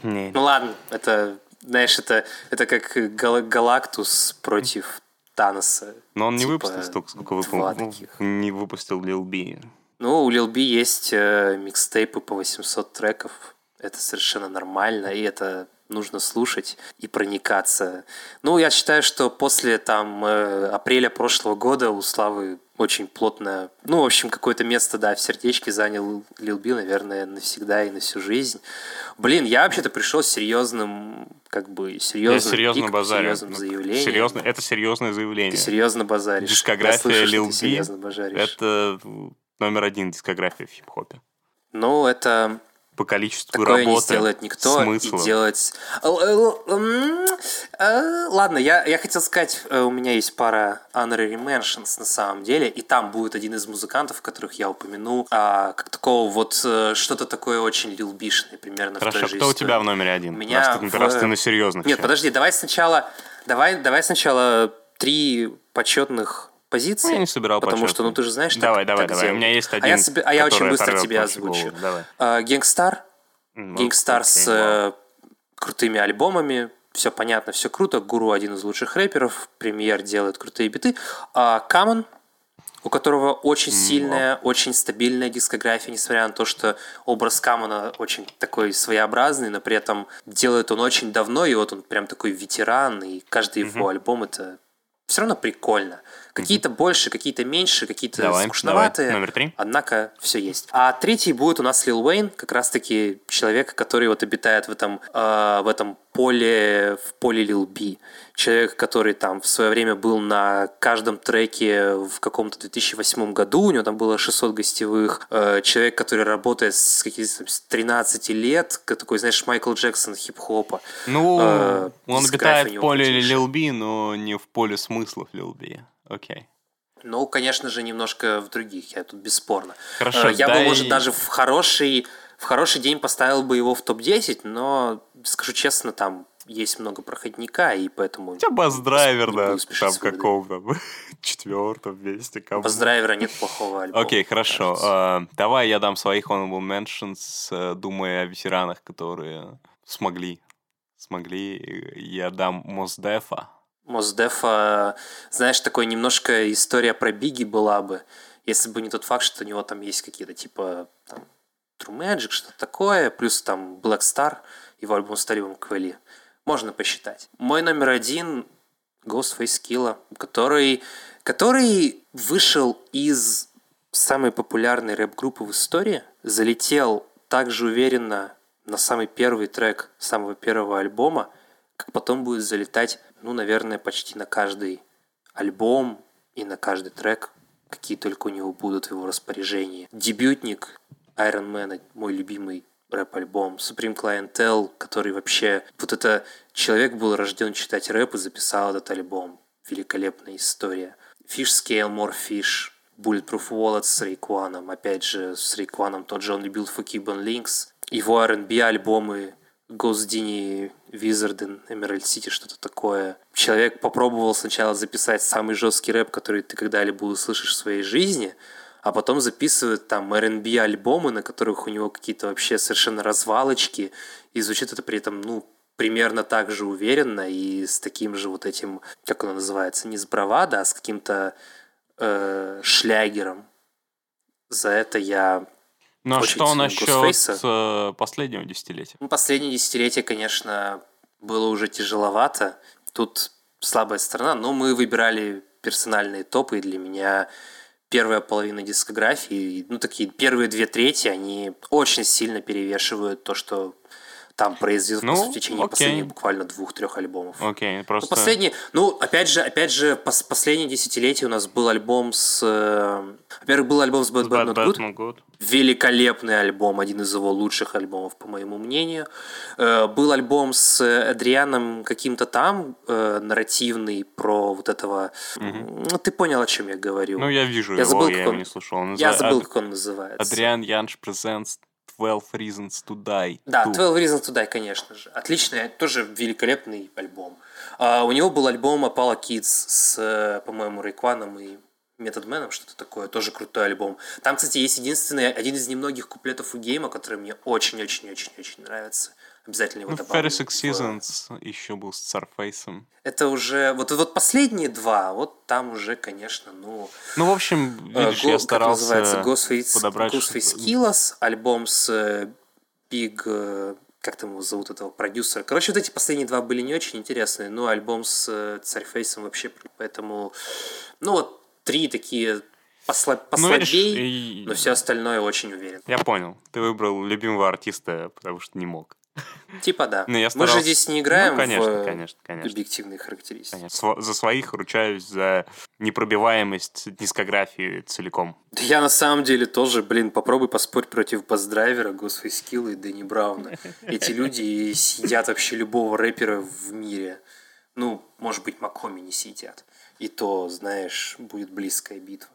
не. Ну ладно, это, знаешь, это, это как гал Галактус против Таноса. Но он типа, не выпустил столько, сколько выпустил. Ну, не выпустил Lil B. Ну, у Lil B есть э, микстейпы по 800 треков. Это совершенно нормально, и это нужно слушать и проникаться. Ну, я считаю, что после там э, апреля прошлого года у Славы очень плотно, ну, в общем, какое-то место, да, в сердечке занял Лил Би, наверное, навсегда и на всю жизнь. Блин, я вообще-то пришел с серьезным, как бы, серьезным я серьезно пиком, серьезным ну, заявлением. Серьезно, это серьезное заявление. Ты серьезно базаришь. Дискография Лил Би, это номер один дискография в хип-хопе. Ну, это по количеству Такое работы, не сделает никто. смыслов. И делать... Э, ладно, я, я хотел сказать, э, у меня есть пара honorary mentions на самом деле, и там будет один из музыкантов, которых я упомяну, а, как такого вот э, что-то такое очень лилбишное, примерно Хорошо, в той же кто у тебя в номере один? У меня раз, ты, в... раз ты на серьезных. Нет, подожди, давай сначала, давай, давай сначала три почетных позиции. Ну, я не собирал Потому что, ну ты же знаешь, Давай, так, давай, так давай. У меня есть один, А я, себе, а я очень быстро тебе озвучу. Gang Starr. Gang Starr с э, крутыми альбомами. Все понятно, все круто. Guru один из лучших рэперов. Премьер делает крутые биты. А Common, у которого очень сильная, очень стабильная дискография, несмотря на то, что образ Common а очень такой своеобразный, но при этом делает он очень давно, и вот он прям такой ветеран, и каждый его альбом это все равно прикольно. Какие-то больше, какие-то меньше, какие-то давай, скучноватые. Давай. Номер три. Однако все есть. А третий будет у нас Лил Уэйн, как раз-таки человек, который вот обитает в этом, э, в этом поле, в поле Лил Би. Человек, который там в свое время был на каждом треке в каком-то 2008 году, у него там было 600 гостевых. Э, человек, который работает с каких-то с 13 лет, такой, знаешь, Майкл Джексон хип-хопа. Ну, э, он обитает в поле Лил Би, но не в поле смыслов Лил Би. Окей. Ну, конечно же, немножко в других, я тут бесспорно. Хорошо, э, Я бы, может, даже в хороший, в хороший день поставил бы его в топ-10, но, скажу честно, там есть много проходника, и поэтому... Тебя бас-драйвер, да, там каком-то четвертом месте. Бас-драйвера нет плохого альбома. Окей, хорошо. Uh, давай я дам своих honorable mentions, uh, думая о ветеранах, которые смогли смогли, я дам Мосдефа. Мосдефа, знаешь, такой немножко история про Биги была бы, если бы не тот факт, что у него там есть какие-то типа там True Magic, что-то такое, плюс там Black Star, его альбом с Талибом Квели. Можно посчитать. Мой номер один Ghostface Killa, который, который вышел из самой популярной рэп-группы в истории, залетел так же уверенно на самый первый трек самого первого альбома, как потом будет залетать, ну, наверное, почти на каждый альбом и на каждый трек, какие только у него будут в его распоряжении. Дебютник Iron Man, мой любимый рэп-альбом, Supreme Clientele, который вообще... Вот это человек был рожден читать рэп и записал этот альбом. Великолепная история. Fish Scale, More Fish, Bulletproof Wallet с Рейкваном. Опять же, с Рейкваном тот же он любил Fukiban Links. Его R&B альбомы Госдини, Визарден, Эмеральд Сити, что-то такое. Человек попробовал сначала записать самый жесткий рэп, который ты когда-либо услышишь в своей жизни, а потом записывает там R&B альбомы, на которых у него какие-то вообще совершенно развалочки, и звучит это при этом, ну, примерно так же уверенно и с таким же вот этим, как оно называется, не с бравада, а с каким-то э, шлягером. За это я Ну а Очень что насчет Ghostface. э, последнего десятилетия? Ну, последнее десятилетие, конечно, было уже тяжеловато. Тут слабая сторона, но мы выбирали персональные топы, и для меня первая половина дискографии, ну, такие первые две трети, они очень сильно перевешивают то, что там произвелось Ну, в течение окей. последних буквально двух-трех альбомов. Окей, Ну, просто... последний, ну, опять же, опять же, пос- последнее десятилетие у нас был альбом с... э, Во-первых, был альбом с Bad Bad Bad Not Bad Good. Not Good. Великолепный альбом, один из его лучших альбомов, по моему мнению. Э, Был альбом с Адрианом каким-то там, э, нарративный, про вот этого... Ну, ты понял, о чем я говорю. Ну, я вижу Я его, забыл, я его он- не слушал. Он Я называется- забыл, Ад- как он называется. Адриан Янш presents 12 Reasons to Die. Да, 2. 12 Reasons to Die, конечно же. Отличный, тоже великолепный альбом. А, у него был альбом Apollo Kids с, э, по-моему, Рейкваном и Man, что-то такое, тоже крутой альбом. Там, кстати, есть единственный, один из немногих куплетов у Гейма, который мне очень-очень-очень-очень нравится. Обязательно его Ну, добавлю. 36 в- Seasons еще был с Surface. Это уже... Вот, вот последние два, вот там уже, конечно, ну... Ну, в общем, Э, видишь, Го- я старался называется, Ghostface, подобрать Ghostface Killas, альбом с э, Big, э, как там его зовут, этого продюсера. Короче, вот эти последние два были не очень интересные, но альбом с э, Царьфейсом вообще, поэтому, ну вот, три такие посла- Ну, видишь, послабей, но все остальное очень уверен. Я понял. Ты выбрал любимого артиста, потому что не мог. Типа да. Ну, я Мы же старался- здесь не играем Ну, конечно, в э, конечно, конечно. объективные характеристики. Конечно. За своих ручаюсь за непробиваемость дискографии целиком. Да я на самом деле тоже, блин, попробуй поспорь против Баздрайвера, Ghostface Killah и Дэнни Брауна. Эти люди съедят вообще любого рэпера в мире. Ну, может быть, Макоми не съедят. И то, знаешь, будет близкая битва.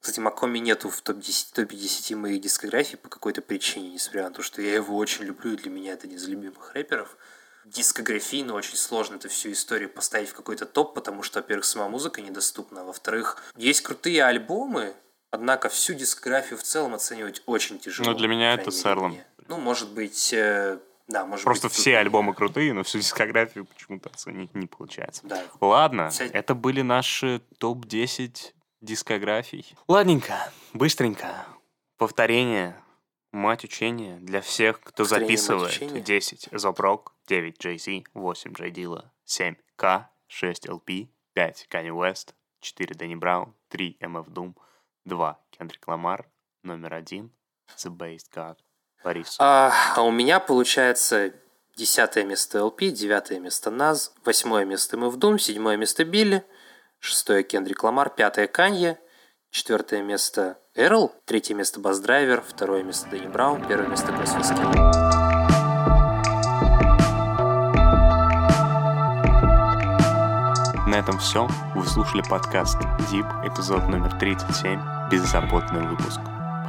Кстати, Макоми нету в топ-10, топе 10 моих дискографий по какой-то причине, несмотря на то, что я его очень люблю, и для меня это один из любимых рэперов. Дискографийно очень сложно эту всю историю поставить в какой-то топ, потому что, во-первых, сама музыка недоступна, а во-вторых, есть крутые альбомы, однако всю дискографию в целом оценивать очень тяжело. Ну, для меня это крайней с мере, Эрлом. мне. Ну, может быть, э, да, может Просто быть, тут- все альбомы крутые, но всю дискографию почему-то оценить не получается. Да. Ладно, Вся- это были наши топ-10 дискографий. Ладненько, быстренько. Повторение. Мать учения для всех, кто Повторение записывает. учения? 10 Зопрок, 9 Jay-Z, 8 Джей Дила, 7 К, 6 LP, 5 Kanye West, 4 Дэнни Браун, 3 MF Doom, 2 Кендрик Ламар, номер 1 The Based God, Борис. А, а у меня получается десятое место LP, девятое место Наз, восьмое место MF Doom, седьмое место Билли, шестое Кендрик Ламар, пятое Канье, четвертое место Эрл, третье место Бас Драйвер, второе место Дэнни Браун, первое место Killah. На этом все. Вы слушали подкаст Deep, эпизод номер 37, беззаботный выпуск.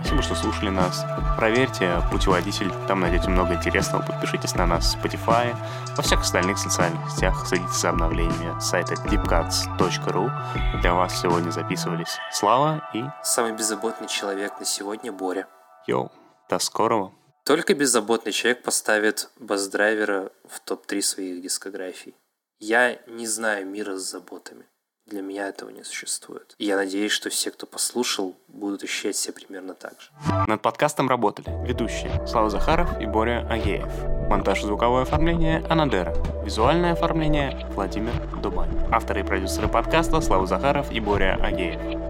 Спасибо, что слушали нас. Проверьте путеводитель, там найдете много интересного. Подпишитесь на нас в Spotify, во всех остальных социальных сетях. Следите за обновлениями сайта deepcuts.ru. Для вас сегодня записывались Слава и Самый беззаботный человек на сегодня Боря. Йоу. До скорого. Только беззаботный человек поставит бас-драйвера в топ-3 своих дискографий. Я не знаю мира с заботами. Для меня этого не существует. И я надеюсь, что все, кто послушал, будут ощущать себя примерно так же. Над подкастом работали ведущие Слава Захаров и Боря Агеев. Монтаж и звуковое оформление Анадера. Визуальное оформление Владимир Дубань. Авторы и продюсеры подкаста Слава Захаров и Боря Агеев.